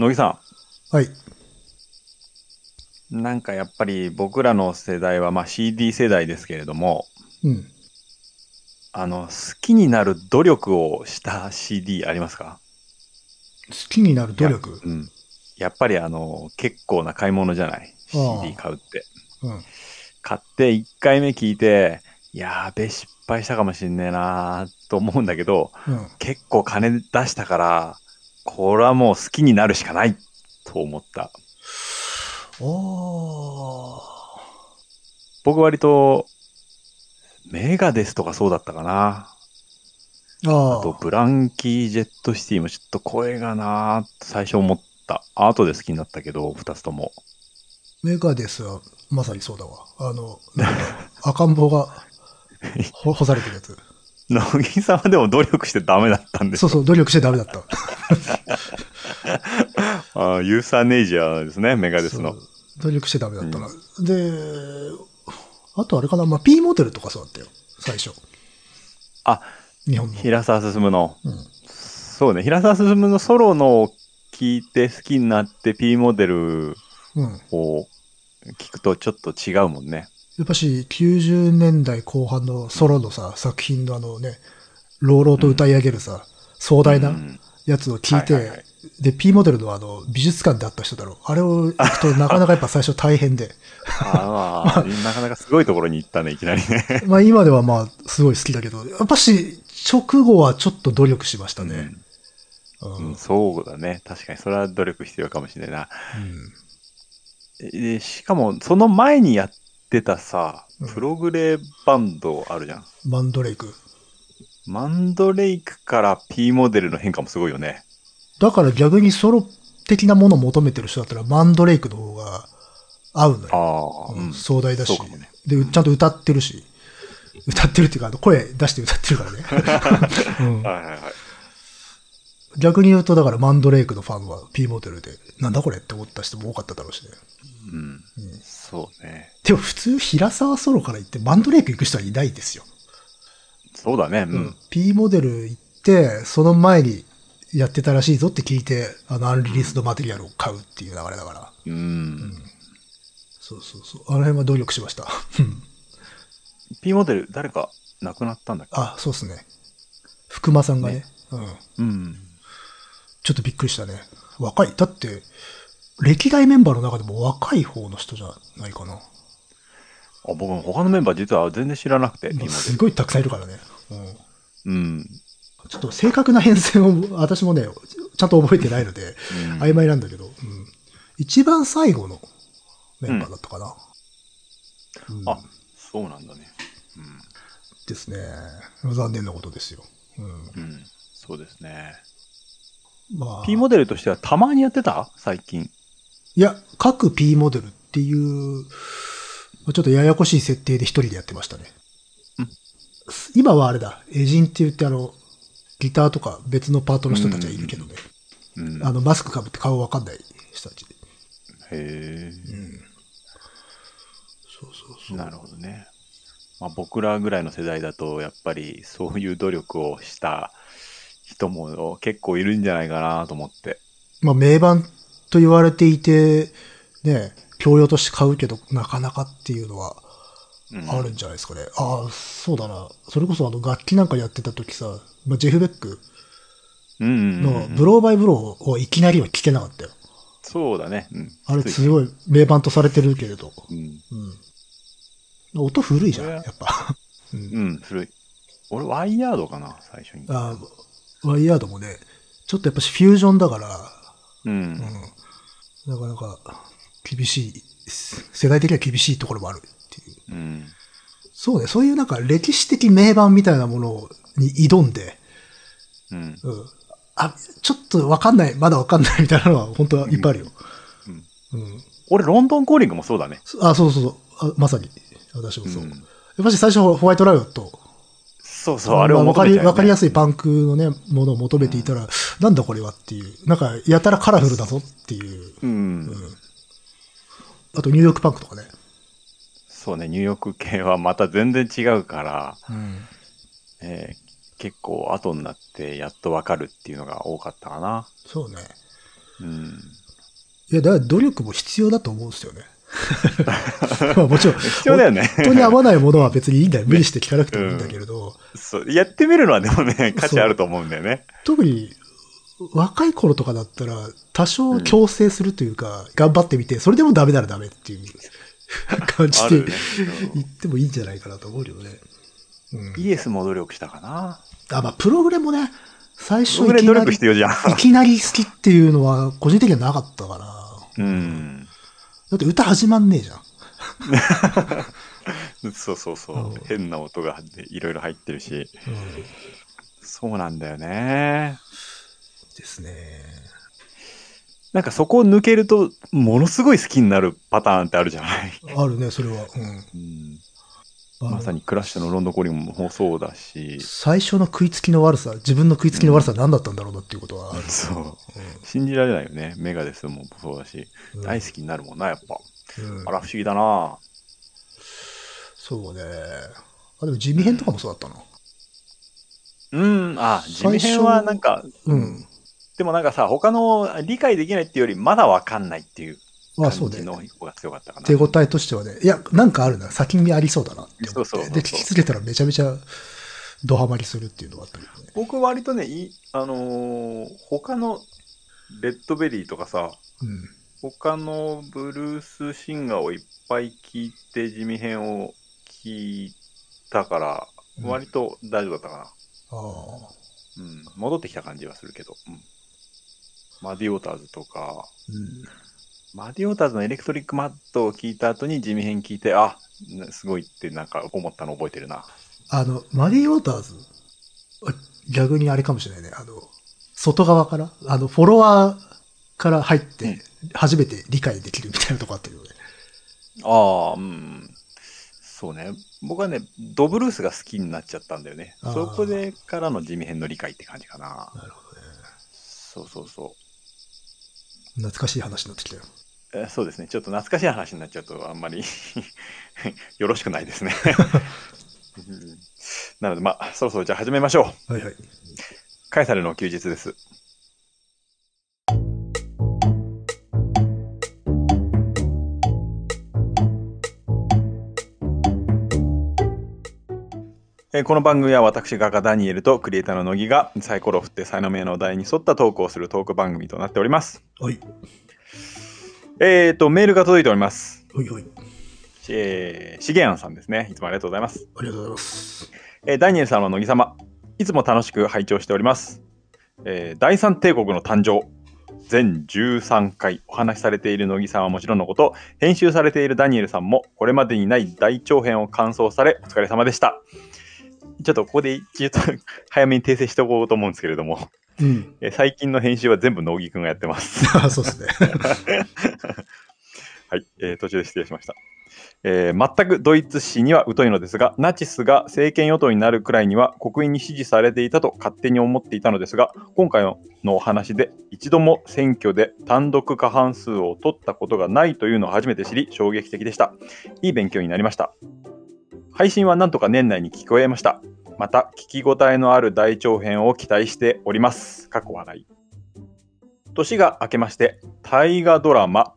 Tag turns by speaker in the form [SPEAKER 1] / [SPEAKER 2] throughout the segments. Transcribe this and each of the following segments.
[SPEAKER 1] 乃木さ
[SPEAKER 2] はい。
[SPEAKER 1] ん、なんかやっぱり僕らの世代は、まあ CD 世代ですけれども、
[SPEAKER 2] うん。
[SPEAKER 1] あの、好きになる努力をした CD ありますか？
[SPEAKER 2] 好きになる努力？
[SPEAKER 1] うん。やっぱりあの、結構な買い物じゃない ?CD 買うって。
[SPEAKER 2] うん。
[SPEAKER 1] 買って1回目聞いて、やーべ、失敗したかもしんねえなーと思うんだけど、
[SPEAKER 2] うん。
[SPEAKER 1] 結構金出したから、これはもう好きになるしかないと思った。
[SPEAKER 2] おー。
[SPEAKER 1] 僕割と、メガデスとかそうだったかな。
[SPEAKER 2] あ
[SPEAKER 1] あと、ブランキー・ジェット・シティもちょっと声がなーって最初思った。後で好きになったけど、二つとも。
[SPEAKER 2] メガデスはまさにそうだわ。あの、赤ん坊がほ 干されてるやつ。
[SPEAKER 1] 乃木さんはでも努力してダメだったんです
[SPEAKER 2] そうそう、努力してダメだった。
[SPEAKER 1] あーユーサネイジアですね、メガデスの。
[SPEAKER 2] 努力してダメだったな。で、あとあれかな、まあ、P モデルとかそうだったよ。最初。
[SPEAKER 1] あ、
[SPEAKER 2] 日本の。
[SPEAKER 1] 平沢進の。
[SPEAKER 2] うん。
[SPEAKER 1] そうね、平沢進のソロのを聞いて好きになって P モデル
[SPEAKER 2] うん。
[SPEAKER 1] を聞くとちょっと違うもんね。
[SPEAKER 2] やっぱし、90年代後半のソロのさ、作品のあのね、朗々と歌い上げるさ、壮大
[SPEAKER 1] う
[SPEAKER 2] なんやつを聞いて、
[SPEAKER 1] はいはいはい
[SPEAKER 2] で、P モデルのあの、美術館であった人だろう。あれを行くと なかなかやっぱ最初大変で。
[SPEAKER 1] ああ、なかなかすごいところに行ったね、いきなりね。
[SPEAKER 2] まあ今ではまあ、すごい好きだけど、やっぱし、直後はちょっと努力しましたね。うん。
[SPEAKER 1] う
[SPEAKER 2] うん
[SPEAKER 1] ん、そうだね。確かに、それは努力必要かもしれないな。でしかも、その前にやってたさ
[SPEAKER 2] うん、
[SPEAKER 1] プログレバンドあるじゃん。
[SPEAKER 2] マンドレイク。
[SPEAKER 1] マンドレイクから P モデルの変化もすごいよね。
[SPEAKER 2] だから逆にソロ的なものを求めてる人だったら、マンドレイクの方が合うのよ。う
[SPEAKER 1] うんん。
[SPEAKER 2] 壮大だし
[SPEAKER 1] ね。
[SPEAKER 2] で、ちゃんと歌ってるし。歌ってるっていうか、あの声出して歌ってるからね。うん
[SPEAKER 1] はいはいはい。
[SPEAKER 2] 逆に言うと、だからマンドレイクのファンは P モデルで、なんだこれって思った人も多かっただろうしね。
[SPEAKER 1] うん。そうね。
[SPEAKER 2] でも普通、平沢ソロから行ってマンドレイク行く人はいないですよ。
[SPEAKER 1] そうだね。うん。
[SPEAKER 2] P モデル行って、その前にやってたらしいぞって聞いて、あの、アンリリースドマテリアルを買うっていう流れだから。
[SPEAKER 1] うん。
[SPEAKER 2] そうそうそう。あの辺は努力しました。うん
[SPEAKER 1] P モデル、誰か亡くなったんだっけ？
[SPEAKER 2] あ、そうっすね。福間さんがね。うん。
[SPEAKER 1] うん。
[SPEAKER 2] ちょっとびっくりしたね。若い。だって、歴代メンバーの中でも若い方の人じゃないかな。
[SPEAKER 1] あ僕も他のメンバー実は全然知らなくて。
[SPEAKER 2] すごいたくさんいるからね。うん。
[SPEAKER 1] うん。
[SPEAKER 2] ちょっと正確な変遷を 私もね、ちゃんと覚えてないので、
[SPEAKER 1] うん
[SPEAKER 2] 曖昧なんだけど、うん。一番最後のメンバーだったかな。うん
[SPEAKER 1] あ、そうなんだね。
[SPEAKER 2] ですね。残念なことですよ。うん。
[SPEAKER 1] うん。うん。そうですね。
[SPEAKER 2] まあ。
[SPEAKER 1] P モデルとしてはたまにやってた？最近。
[SPEAKER 2] いや、各 P モデルっていう、ちょっとややこしい設定で一人でやってましたね。
[SPEAKER 1] うん
[SPEAKER 2] 今はあれだ、エジンって言ってあの、ギターとか別のパートの人たちはいるけどね。
[SPEAKER 1] うん。
[SPEAKER 2] あの、マスクかぶって顔わかんない人たちで。
[SPEAKER 1] へえ。
[SPEAKER 2] そうそうそう。
[SPEAKER 1] なるほどね。まあ、僕らぐらいの世代だと、やっぱりそういう努力をした人も結構いるんじゃないかなと思って。
[SPEAKER 2] まあ、名盤と言われていて、ね、教養として買うけど、なかなかっていうのは
[SPEAKER 1] うん、
[SPEAKER 2] あるんじゃないですかね。ああ、そうだな。それこそあの、楽器なんかやってた時さ、まあ、ジェフ・ベック
[SPEAKER 1] うんうんうん
[SPEAKER 2] のブローバイブローをいきなりは聞けなかったよ。
[SPEAKER 1] そうだね。うん。
[SPEAKER 2] あれすごい名盤とされてるけれど。
[SPEAKER 1] うん。
[SPEAKER 2] うん。音古いじゃん、やっぱ。うん。
[SPEAKER 1] うん、古い。俺、ワイヤードかな、最初に。
[SPEAKER 2] あーワイヤードもね、ちょっとやっぱしフュージョンだから、
[SPEAKER 1] うん。
[SPEAKER 2] うん。なかなか厳しい、世代的には厳しいところもあるっていう。
[SPEAKER 1] うん。
[SPEAKER 2] そうね、そういうなんか歴史的名盤みたいなものに挑んで、
[SPEAKER 1] うん。
[SPEAKER 2] うん。あ、ちょっとわかんない、まだわかんないみたいなのは本当はいっぱいあるよ。うん。
[SPEAKER 1] 俺、ロンドンコーリングもそうだね。
[SPEAKER 2] あ、そうそうそう。あまさに。私もそう。
[SPEAKER 1] うん
[SPEAKER 2] やっぱし最初ホワイトライオット。
[SPEAKER 1] そうそう、あれを
[SPEAKER 2] わかり、わかりやすいパンクのね、ものを求めていたら、なんだこれはっていう。なんか、やたらカラフルだぞっていう。
[SPEAKER 1] うん。
[SPEAKER 2] あと、ニューヨークパンクとかね。
[SPEAKER 1] そうね、ニューヨーク系はまた全然違うから、
[SPEAKER 2] うん。
[SPEAKER 1] えー結構後になってやっとわかるっていうのが多かったかな。
[SPEAKER 2] そうね。
[SPEAKER 1] うん。
[SPEAKER 2] いや、だから努力も必要だと思うんですよね。まあもちろん、
[SPEAKER 1] 必要だよね。
[SPEAKER 2] 本当に合わないものは別にいいんだよ。無理して聞かなくてもいいんだけれど、
[SPEAKER 1] そう。やってみるのはでもね、価値あると思うんだよね。
[SPEAKER 2] 特に若い頃とかだったら、多少強制するというか、頑張ってみて、それでもダメならダメっていう感じで
[SPEAKER 1] ね。
[SPEAKER 2] 言ってもいいんじゃないかなと思うよね。うん、
[SPEAKER 1] イエスも努力したかな。
[SPEAKER 2] あ、まあ、プログレもね、最初
[SPEAKER 1] い
[SPEAKER 2] きなり。いきなり好きっていうのは、個人的にはなかったかな。
[SPEAKER 1] うん。
[SPEAKER 2] だって歌始まんねえじゃん。
[SPEAKER 1] そうそうそう
[SPEAKER 2] うん。
[SPEAKER 1] 変な音がいろいろ入ってるし。
[SPEAKER 2] うん、
[SPEAKER 1] そうなんだよね。
[SPEAKER 2] ですね。
[SPEAKER 1] なんかそこを抜けると、ものすごい好きになるパターンってあるじゃない。
[SPEAKER 2] あるね、それは。うん
[SPEAKER 1] うん、まさにクラッシュのロンドンコリンもそうだし、
[SPEAKER 2] 最初の食いつきの悪さ、自分の食いつきの悪さは何だったんだろうなっていうことはある。
[SPEAKER 1] そう。信じられないよね。メガデスもそうだし、
[SPEAKER 2] うん
[SPEAKER 1] 大好きになるもんな、やっぱ。
[SPEAKER 2] うん
[SPEAKER 1] あら、不思議だな
[SPEAKER 2] そうね。あ、でも地味編とかもそうだったな。
[SPEAKER 1] うん、あ、地味編はなんか、
[SPEAKER 2] うん。
[SPEAKER 1] でもなんかさ、他の理解できないっていうより、まだわかんないっていう感じ。の方が強かったかな。
[SPEAKER 2] 手応えとしてはね。いや、なんかあるな。先にありそうだなって思って。
[SPEAKER 1] そうそうそう
[SPEAKER 2] で、聞きつけたらめちゃめちゃドハマりするっていうのがあったけどね。
[SPEAKER 1] 僕割とね、いあのー他のレッドベリーとかさ、
[SPEAKER 2] うん。
[SPEAKER 1] 他のブルースシンガーをいっぱい聞いて地味編を聞いたから、
[SPEAKER 2] うん
[SPEAKER 1] 割と大丈夫だったかな。
[SPEAKER 2] ああ。
[SPEAKER 1] うん。戻ってきた感じはするけど。うん。マディオーターズとか、
[SPEAKER 2] うん。
[SPEAKER 1] マディオーターズのエレクトリックマットを聞いた後に地味編聞いて、あ、すごいってなんか思ったの覚えてるな。
[SPEAKER 2] あの、マディ・ウォーターズ、あ逆にあれかもしれないね。あの、外側から、あの、フォロワーから入って、初めて理解できるみたいなとこあったけどね。
[SPEAKER 1] ああ、うん。そうね。僕はね、ドブルースが好きになっちゃったんだよね。そこでからの地味編の理解って感じかな。
[SPEAKER 2] なるほどね。
[SPEAKER 1] そうそうそう。
[SPEAKER 2] 懐かしい話になってきたよ。
[SPEAKER 1] えーそうですね。ちょっと懐かしい話になっちゃうと、あんまり よろしくないですね。うんなので、まあ、そろそろじゃあ始めましょう。
[SPEAKER 2] はいはい。
[SPEAKER 1] カエサルの休日です。えーこの番組は私、画家ダニエルとクリエイターの乃木がサイコロを振って才能名のお題に沿ったトークをするトーク番組となっております。
[SPEAKER 2] はい。
[SPEAKER 1] えーと、メールが届いております。
[SPEAKER 2] はいはい。
[SPEAKER 1] えー、しげやんさんですね。いつもありがとうございます。
[SPEAKER 2] ありがとうございます。
[SPEAKER 1] えーダニエルさんは乃木様、いつも楽しく拝聴しております。えー第三帝国の誕生、全13回お話しされている乃木さんはもちろんのこと、編集されているダニエルさんもこれまでにない大長編を完走され、お疲れ様でした。ちょっとここで一応 早めに訂正しておこうと思うんですけれども、
[SPEAKER 2] うん。
[SPEAKER 1] えー最近の編集は全部乃木くんがやってます。
[SPEAKER 2] あそうですね。
[SPEAKER 1] はい、えー途中で失礼しました。えー全くドイツ史には疎いのですが、ナチスが政権与党になるくらいには国民に支持されていたと勝手に思っていたのですが、今回のお話で一度も選挙で単独過半数を取ったことがないというのを初めて知り、衝撃的でした。いい勉強になりました。配信はなんとか年内に聞こえました。また、聞き応えのある大長編を期待しております。過去笑い。年が明けまして、大河ドラマ、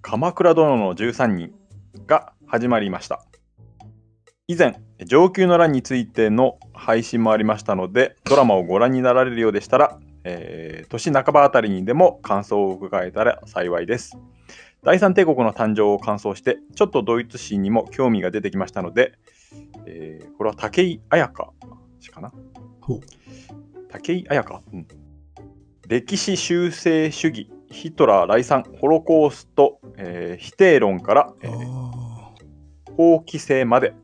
[SPEAKER 1] 鎌倉殿の13人が始まりました。以前、上級の乱についての配信もありましたので、ドラマをご覧になられるようでしたら、えー年半ばあたりにでも感想を伺えたら幸いです。第三帝国の誕生を感想して、ちょっとドイツ史にも興味が出てきましたので、えーこれは武井彩香氏かな？武井彩香、うん、歴史修正主義ヒトラー来賛ホロコースト、えー否定論から、えー
[SPEAKER 2] あ
[SPEAKER 1] 法規制まで、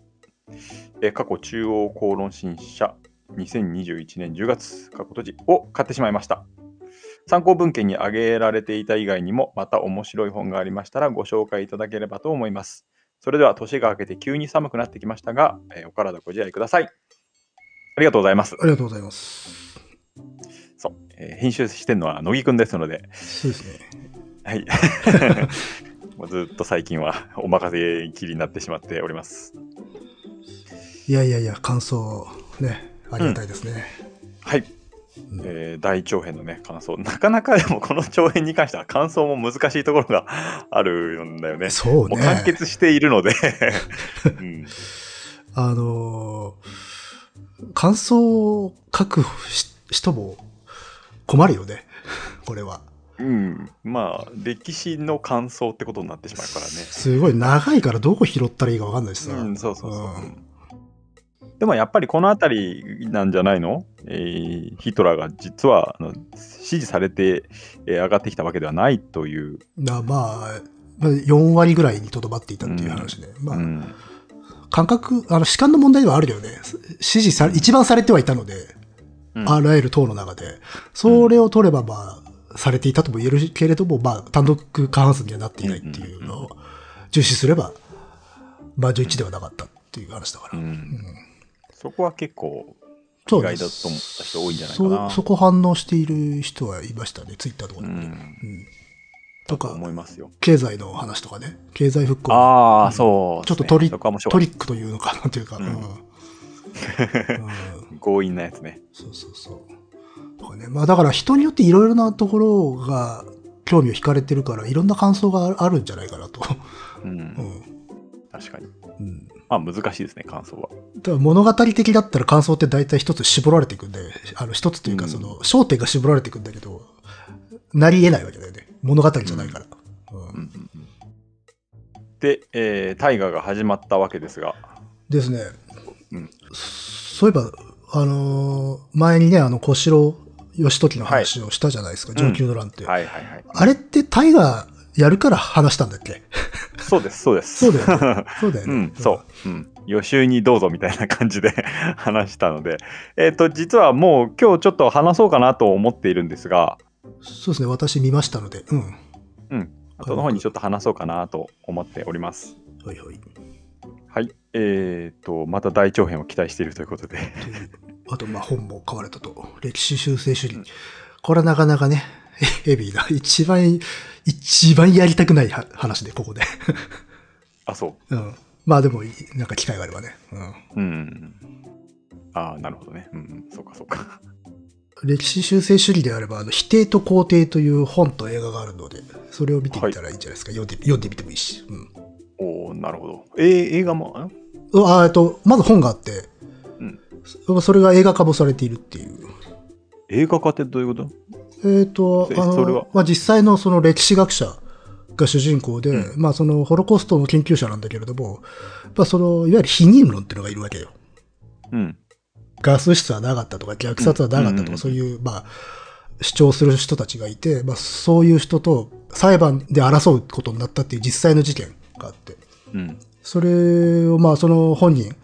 [SPEAKER 1] えー過去中央公論新社2021年10月過去閉じを買ってしまいました。参考文献に挙げられていた以外にもまた面白い本がありましたらご紹介いただければと思いますそれでは年が明けて急に寒くなってきましたが、えーお体ご自愛くださいありがとうございます
[SPEAKER 2] ありがとうございます。
[SPEAKER 1] そう、えー編集してるのは乃木くんですので、
[SPEAKER 2] そうですね。
[SPEAKER 1] はい。もうずっと最近はお任せきりになってしまっております。
[SPEAKER 2] いやいやいや、感想、ね、ありがたいですね。
[SPEAKER 1] はい。えー大長編のね、感想。なかなかでもこの長編に関しては感想も難しいところがあるんだよね。
[SPEAKER 2] そうね。
[SPEAKER 1] 完結しているので、うん、
[SPEAKER 2] あのー感想を書くし人も困るよね。これは。
[SPEAKER 1] うん。まあ、歴史の感想ってことになってしまうからね。
[SPEAKER 2] すごい長いからどこ拾ったらいいかわかんないしさ。
[SPEAKER 1] うん、そうそうそう。
[SPEAKER 2] うん
[SPEAKER 1] うんでもやっぱりこの辺りなんじゃないの、えーヒトラーが実はあの支持されて、えー上がってきたわけではないという。
[SPEAKER 2] なまあ、まあ4割ぐらいにとどまっていたっていう話で。まあ、
[SPEAKER 1] うん
[SPEAKER 2] 感覚、あの、主観の問題ではあるよね。支持され、一番されてはいたので、
[SPEAKER 1] うん
[SPEAKER 2] あらゆる党の中で。それを取れば、まあ、されていたとも言えるけれども、まあ、単独過半数にはなっていないっていうのを重視すれば、まあ、11ではなかったっていう話だから。
[SPEAKER 1] うんそこは結構意外だと思った人多いんじゃないか
[SPEAKER 2] そ
[SPEAKER 1] な。
[SPEAKER 2] そこ反応している人はいましたね、ツイッターとかでもね。
[SPEAKER 1] うん、
[SPEAKER 2] うんとか、
[SPEAKER 1] 思いますよ。
[SPEAKER 2] 経済の話とかね、経済復興
[SPEAKER 1] ああ、
[SPEAKER 2] うん
[SPEAKER 1] そう、
[SPEAKER 2] ちょっとトリトリックというのかなというか、
[SPEAKER 1] うん
[SPEAKER 2] うん うん
[SPEAKER 1] 強引なやつね。
[SPEAKER 2] そうそうそう。とかね、まあだから人によっていろいろなところが興味を惹かれてるから、いろんな感想があるんじゃないかなと。
[SPEAKER 1] うん、
[SPEAKER 2] うん。
[SPEAKER 1] 確かに。
[SPEAKER 2] うん。
[SPEAKER 1] まあ難しいですね、感想は。
[SPEAKER 2] だ物語的だったら感想って大体一つ絞られていくんで、あの一つというか
[SPEAKER 1] うん
[SPEAKER 2] その焦点が絞られていくんだけど、なり得ないわけだよね。物語じゃないから。
[SPEAKER 1] で、えー大河が始まったわけですが、
[SPEAKER 2] ですね。
[SPEAKER 1] うん
[SPEAKER 2] そういえば、あのー前にね、あの小城義時の話をしたじゃないですか、上級の乱って。
[SPEAKER 1] はいはいはい。
[SPEAKER 2] あれってタイガーやるから話したんだっけ？
[SPEAKER 1] そうです、そうです。
[SPEAKER 2] そうだよね。そうだよね。
[SPEAKER 1] うん、そう。うん。予習にどうぞみたいな感じで話したので、えっ、と、実はもう今日ちょっと話そうかなと思っているんですが、
[SPEAKER 2] そうですね、私見ましたので。うん。
[SPEAKER 1] 後の方にちょっと話そうかなと思っております。
[SPEAKER 2] はいはい。
[SPEAKER 1] はい。えっ、と、また大長編を期待しているということで。
[SPEAKER 2] あと、まあ、本も買われたと。歴史修正主義。これはなかなかね、ヘビーな。一番、一番やりたくないは話で、ここで。
[SPEAKER 1] あ、そ
[SPEAKER 2] うん。まあでもいい、なんか機会があればね。うん。
[SPEAKER 1] う。うん。ああ、なるほどね。うんうん、そうかそうか。
[SPEAKER 2] 歴史修正主義であれば、あの、否定と肯定という本と映画があるので、それを見てみたらいいんじゃないですか。読んで、読んでみてもいいし。うん。
[SPEAKER 1] おおなるほど。えー、映画も、ん
[SPEAKER 2] あえっと、まず本があって、
[SPEAKER 1] うん
[SPEAKER 2] そそれが映画化もされているっていう。
[SPEAKER 1] 映画化ってどういうこと？
[SPEAKER 2] えっ、と、
[SPEAKER 1] え
[SPEAKER 2] あのまあ、実際のその歴史学者が主人公で、
[SPEAKER 1] う
[SPEAKER 2] まあそのホロコーストの研究者なんだけれども、まあその、いわゆる否認論っていうのがいるわけよ。
[SPEAKER 1] うん。
[SPEAKER 2] ガス室はなかったとか、虐殺はなかったとか、
[SPEAKER 1] うん
[SPEAKER 2] そういう、まあ、主張する人たちがいて、まあそういう人と裁判で争うことになったっていう実際の事件があって、
[SPEAKER 1] うん。
[SPEAKER 2] それをまあその本人、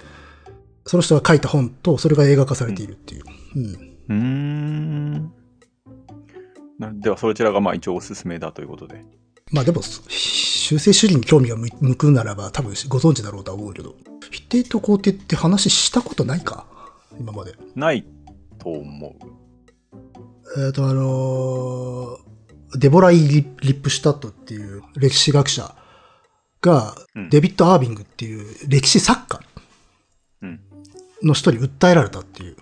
[SPEAKER 2] その人が書いた本と、それが映画化されているっていう。うん
[SPEAKER 1] うーん。なでは、そちらがまあ一応おすすめだということで。
[SPEAKER 2] まあでも、修正主義に興味が向向くならば多分ご存知だろうとは思うけど、否定と肯定って話したことないか？今まで。
[SPEAKER 1] ないと思う。
[SPEAKER 2] えっ、と、あのーデボライ・リリップシュタットっていう歴史学者が、
[SPEAKER 1] うん
[SPEAKER 2] デビッド・アービングっていう歴史作家
[SPEAKER 1] うん。
[SPEAKER 2] の人に訴えられたっていう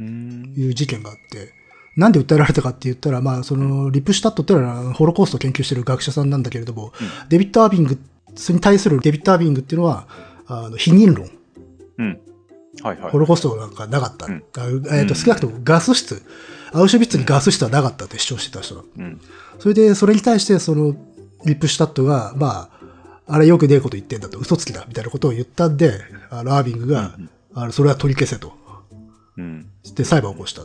[SPEAKER 1] うーん。
[SPEAKER 2] いう事件があって、なんで訴えられたかって言ったら、まあ、その、リップシュタットっていうのはホロコーストを研究してる学者さんなんだけれども、デビッド・アービング、それに対するデビッド・アービングっていうのは、あの、否認論。
[SPEAKER 1] うん。はいはい
[SPEAKER 2] ホ。ロコーストなんかなかった。
[SPEAKER 1] うん
[SPEAKER 2] あえっ、と、少なくともガス室、アウシュビッツにガス室はなかったって主張してた人だ。
[SPEAKER 1] うん。
[SPEAKER 2] それで、それに対して、その、リップシュタットが、まあ、あれよくねえこと言ってんだと、嘘つきだ、みたいなことを言ったんで、あの、アービングが、あの、それは取り消せと。
[SPEAKER 1] うん。
[SPEAKER 2] で、裁判を起こした。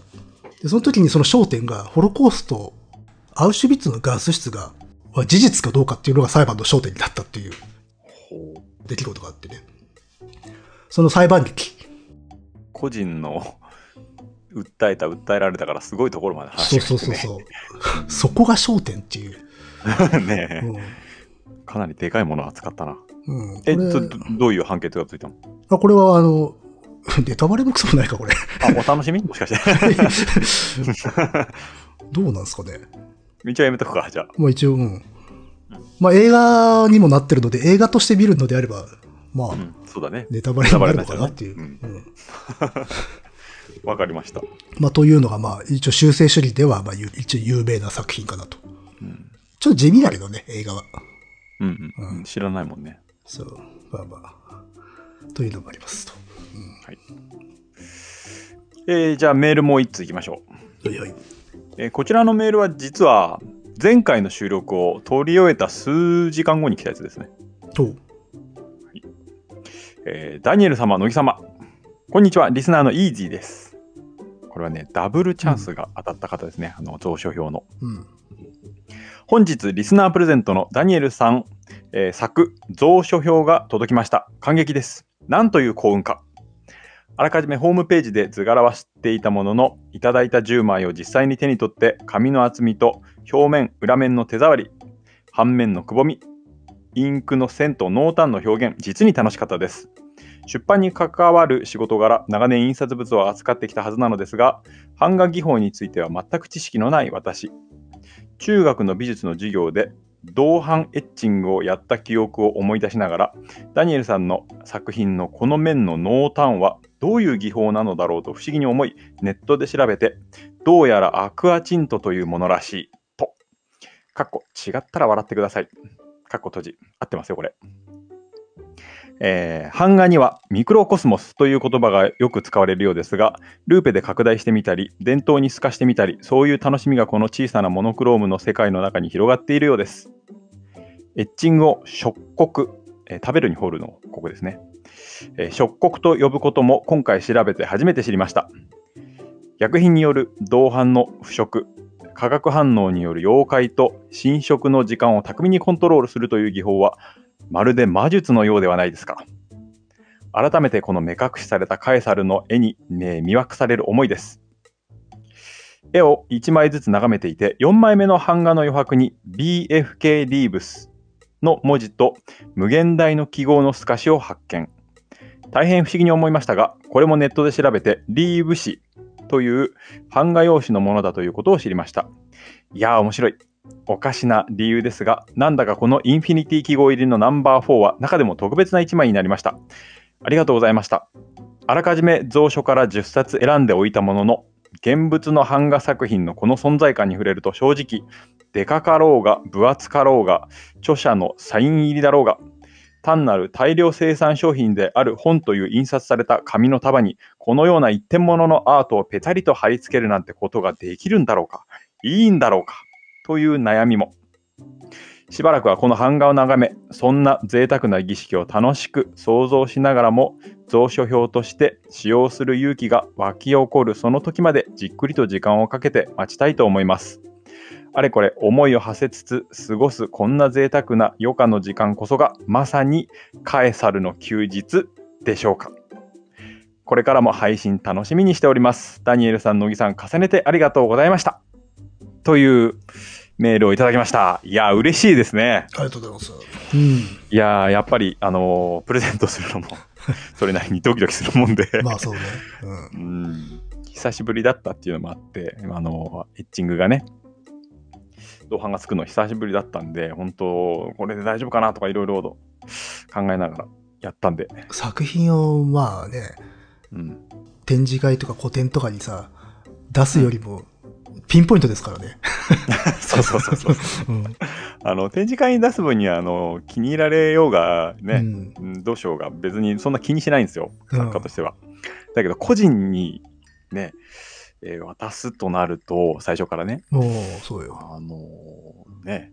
[SPEAKER 2] で、その時にその焦点が、ホロコースト、アウシュビッツのガス室が、は事実かどうかっていうのが裁判の焦点になったっていう。出来事があってね。その裁判劇。
[SPEAKER 1] 個人の訴えた、訴えられたからすごいところまで
[SPEAKER 2] そう
[SPEAKER 1] 話が来てね。
[SPEAKER 2] そうそうそう。そこが焦点っていう。
[SPEAKER 1] ねえ
[SPEAKER 2] うん
[SPEAKER 1] かなりでかいものを扱ったな。
[SPEAKER 2] うん、
[SPEAKER 1] え、
[SPEAKER 2] これ
[SPEAKER 1] どどどういう判決がついたの？
[SPEAKER 2] あこれはあの、ネタバレもクソもないか、これ。
[SPEAKER 1] あ、お楽しみ？もしかして。
[SPEAKER 2] どうなんですかね。
[SPEAKER 1] 一応やめとくか、じゃあ。
[SPEAKER 2] まあ一応、うん。まあ映画にもなってるので、映画として見るのであれば、まあ、
[SPEAKER 1] うん、そうだね。
[SPEAKER 2] ネタバレになるのかなっていう。
[SPEAKER 1] ネ
[SPEAKER 2] うん
[SPEAKER 1] わかりました。
[SPEAKER 2] まあ、というのが、まあ、一応修正処理では、まあ、ゆ一応有名な作品かなと。
[SPEAKER 1] うん。
[SPEAKER 2] ちょっと地味だけどね、映画は。
[SPEAKER 1] うんうん、うん。知らないもんね。
[SPEAKER 2] そう。まあまあ。というのもありますと。
[SPEAKER 1] はい。えー、じゃあメールもう一通いきましょう。
[SPEAKER 2] はいはい。
[SPEAKER 1] えーこちらのメールは実は前回の収録を取り終えた数時間後に来たやつですね。
[SPEAKER 2] と、
[SPEAKER 1] えーダニエル様、乃木様。こんにちは、リスナーのイージーです。これはね、ダブルチャンスが当たった方ですね。あの、蔵書表の。
[SPEAKER 2] うん。
[SPEAKER 1] 本日、リスナープレゼントのダニエルさん、えー作、蔵書表が届きました。感激です。なんという幸運か。あらかじめホームページで図柄は知っていたものの、いただいた10枚を実際に手に取って、紙の厚みと表面、裏面の手触り、半面のくぼみ、インクの線と濃淡の表現、実に楽しかったです。出版に関わる仕事柄、長年印刷物を扱ってきたはずなのですが、版画技法については全く知識のない私。中学の美術の授業で同伴エッチングをやった記憶を思い出しながら、ダニエルさんの作品のこの面の濃淡はどういう技法なのだろうと不思議に思い、ネットで調べて、どうやらアクアチントというものらしい、と。かっこ違ったら笑ってください。かっこ閉じ。合ってますよ、これ。えー版画にはミクロコスモスという言葉がよく使われるようですが、ルーペで拡大してみたり、電灯に透かしてみたり、そういう楽しみがこの小さなモノクロームの世界の中に広がっているようです。エッチングを触刻、えー食べるに掘るのここですね。えー触刻と呼ぶことも今回調べて初めて知りました。薬品による銅版の腐食、化学反応による溶解と侵食の時間を巧みにコントロールするという技法は、まるで魔術のようではないですか。改めてこの目隠しされたカエサルの絵に、ね、魅惑される思いです。絵を1枚ずつ眺めていて、4枚目の版画の余白に BFK リーブスの文字と無限大の記号の透かしを発見。大変不思議に思いましたが、これもネットで調べて、リーブ紙という版画用紙のものだということを知りました。いやー面白い。おかしな理由ですが、なんだかこのインフィニティ記号入りのナンバー4は中でも特別な1枚になりました。ありがとうございました。あらかじめ蔵書から10冊選んでおいたものの、現物の版画作品のこの存在感に触れると正直、デカかろうが分厚かろうが、著者のサイン入りだろうが、単なる大量生産商品である本という印刷された紙の束に、このような一点物のアートをペタリと貼り付けるなんてことができるんだろうかいいんだろうかという悩みも。しばらくはこの版画を眺め、そんな贅沢な儀式を楽しく想像しながらも、蔵書表として使用する勇気が湧き起こるその時までじっくりと時間をかけて待ちたいと思います。あれこれ思いを馳せつつ過ごすこんな贅沢な余暇の時間こそがまさにカエサルの休日でしょうか。これからも配信楽しみにしております。ダニエルさん、乃木さん、重ねてありがとうございました。というメールをいただきました。いや、嬉しいですね。
[SPEAKER 2] ありがとうございます。うん。
[SPEAKER 1] いやー、やっぱり、あのープレゼントするのも、それなりにドキドキするもんで、
[SPEAKER 2] まあそうね。うん。
[SPEAKER 1] うん、久しぶりだったっていうのもあって、あのーエッチングがね、同伴がつくの久しぶりだったんで、本当これで大丈夫かなとかいろいろ考えながらやったんで、
[SPEAKER 2] 作品を、まあね、
[SPEAKER 1] うん、
[SPEAKER 2] 展示会とか個展とかにさ、出すよりも、ピンポイントですからね。
[SPEAKER 1] そうそうそうそう。
[SPEAKER 2] うん。
[SPEAKER 1] あの、展示会に出す分には、あの、気に入られようがね、
[SPEAKER 2] うん
[SPEAKER 1] うんどうしようが別にそんな気にしないんですよ、
[SPEAKER 2] うん
[SPEAKER 1] 作家としては。だけど、個人にね、えー渡すとなると、最初からね、
[SPEAKER 2] もう、そうよ。
[SPEAKER 1] あのーね、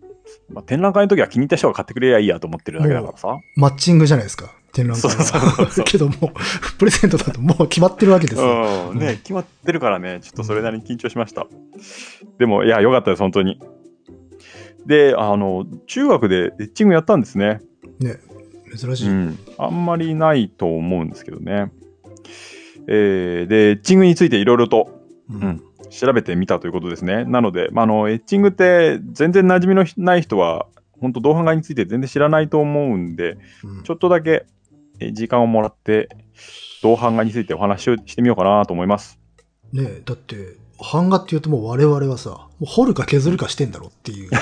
[SPEAKER 1] まあ、展覧会の時は気に入った人が買ってくれりゃいいやと思ってるだけだからさ。
[SPEAKER 2] マッチングじゃないですか。展覧会は。
[SPEAKER 1] そうそうそうそう
[SPEAKER 2] けどもう、プレゼントだともう決まってるわけですよ。
[SPEAKER 1] うん、ね、決まってるからね、ちょっとそれなりに緊張しました。でも、いや、よかったです、本当に。で、あの、中学でエッチングやったんですね。
[SPEAKER 2] ね。珍しい。
[SPEAKER 1] うん。あんまりないと思うんですけどね。えーで、エッチングについていろいろと
[SPEAKER 2] うん
[SPEAKER 1] うん調べてみたということですね。なので、まあ、あの、エッチングって全然馴染みのない人は、本当同伴画について全然知らないと思うんで、
[SPEAKER 2] うん
[SPEAKER 1] ちょっとだけえ時間をもらって、同伴画についてお話をしてみようかなと思います。
[SPEAKER 2] ねだって、版画って言うともう我々はさ、もう彫るか削るかしてんだろっていう。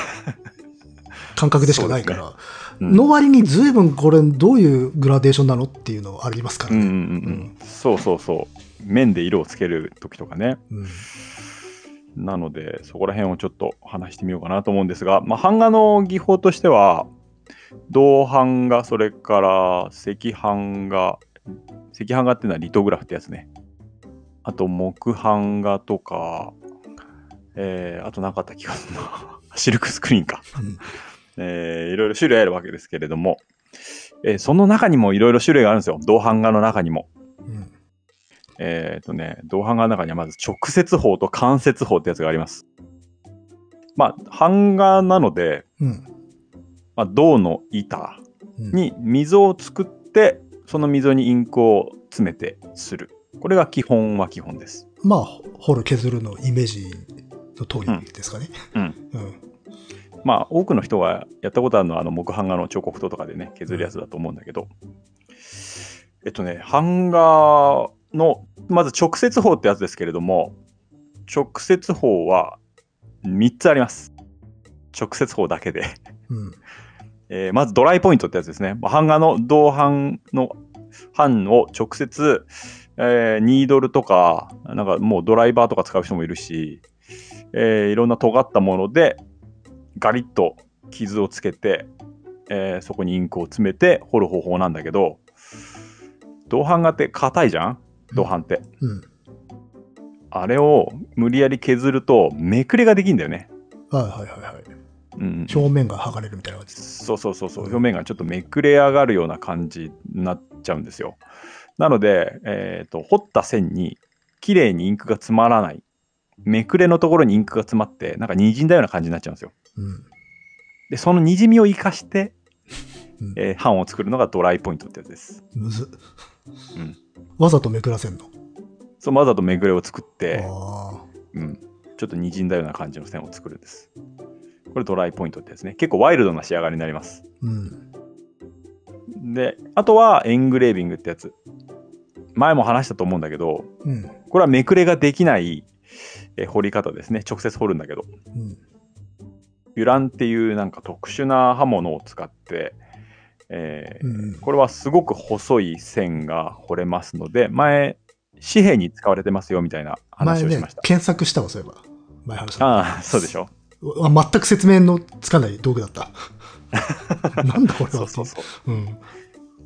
[SPEAKER 2] 感覚でしかないから、
[SPEAKER 1] うん
[SPEAKER 2] の割に随分これどういうグラデーションなのっていうのありますから
[SPEAKER 1] うんうんう
[SPEAKER 2] ね。
[SPEAKER 1] ん、そうそうそう。面で色をつける時とかね。
[SPEAKER 2] うん
[SPEAKER 1] なので、そこら辺をちょっと話してみようかなと思うんですが、まあ、版画の技法としては、銅版画、それから赤版画、赤版画っていうのはリトグラフってやつね。あと木版画とか、えーあとなかった気がするな。シルクスクリーンか。
[SPEAKER 2] うん
[SPEAKER 1] えーいろいろ種類あるわけですけれども、えーその中にもいろいろ種類があるんですよ。銅版画の中にも。
[SPEAKER 2] うん
[SPEAKER 1] えっ、とね、銅版画の中にはまず直接法と間接法ってやつがあります。まあ、版画なので、
[SPEAKER 2] うん
[SPEAKER 1] まあ、銅の板
[SPEAKER 2] うん
[SPEAKER 1] に溝を作って、その溝にインクを詰めてする。これが基本は基本です。
[SPEAKER 2] まあ、掘る削るのイメージの通りですかね。
[SPEAKER 1] うん。
[SPEAKER 2] うん。
[SPEAKER 1] まあ、多くの人がやったことあるのは、あの、木版画の彫刻刀とかでね、削るやつだと思うんだけど、えっとね、版画の、まず直接法ってやつですけれども、直接法は3つあります。直接法だけで。
[SPEAKER 2] うん。
[SPEAKER 1] えーまずドライポイントってやつですね。まあ版画の銅版の版を直接、えーニードルとか、なんかもうドライバーとか使う人もいるし、えーいろんな尖ったものでガリッと傷をつけて、えーそこにインクを詰めて彫る方法なんだけど、銅版画って硬いじゃん？銅版って。
[SPEAKER 2] うん。
[SPEAKER 1] あれを無理やり削るとめくれができるんだよね。
[SPEAKER 2] はいはいはいはい。
[SPEAKER 1] うん、
[SPEAKER 2] 表面が剥がれるみたいな感じです。
[SPEAKER 1] そうそうそうそう、表面がちょっとめくれ上がるような感じになっちゃうんですよ。なので、えー、と彫った線に綺麗にインクが詰まらない。めくれのところにインクが詰まって、なんか滲んだような感じになっちゃうんですよ。
[SPEAKER 2] うん。
[SPEAKER 1] で、その滲みを生かして、
[SPEAKER 2] うん
[SPEAKER 1] えー版を作るのがドライポイントってやつです。
[SPEAKER 2] むずっ。
[SPEAKER 1] うん。
[SPEAKER 2] わざとめくらせんの？
[SPEAKER 1] そうわざとめくれを作って、
[SPEAKER 2] あ
[SPEAKER 1] うん、ちょっと滲んだような感じの線を作るんです。これドライポイントってやつね。結構ワイルドな仕上がりになります。
[SPEAKER 2] あ。うん。
[SPEAKER 1] で、あとはエングレービングってやつ。前も話したと思うんだけど、
[SPEAKER 2] うん。
[SPEAKER 1] これはめくれができないえー彫り方ですね。直接彫るんだけど。
[SPEAKER 2] うん。
[SPEAKER 1] ビュランっていうなんか特殊な刃物を使って、えー
[SPEAKER 2] うん。
[SPEAKER 1] これはすごく細い線が彫れますので、前、紙幣に使われてますよみたいな話をしました。、
[SPEAKER 2] 検索したわ、そういえば。前話した。
[SPEAKER 1] ああ、そうでしょ。
[SPEAKER 2] あ全く説明のつかない道具だった。なんだこれは。
[SPEAKER 1] そうそうそう。
[SPEAKER 2] うん。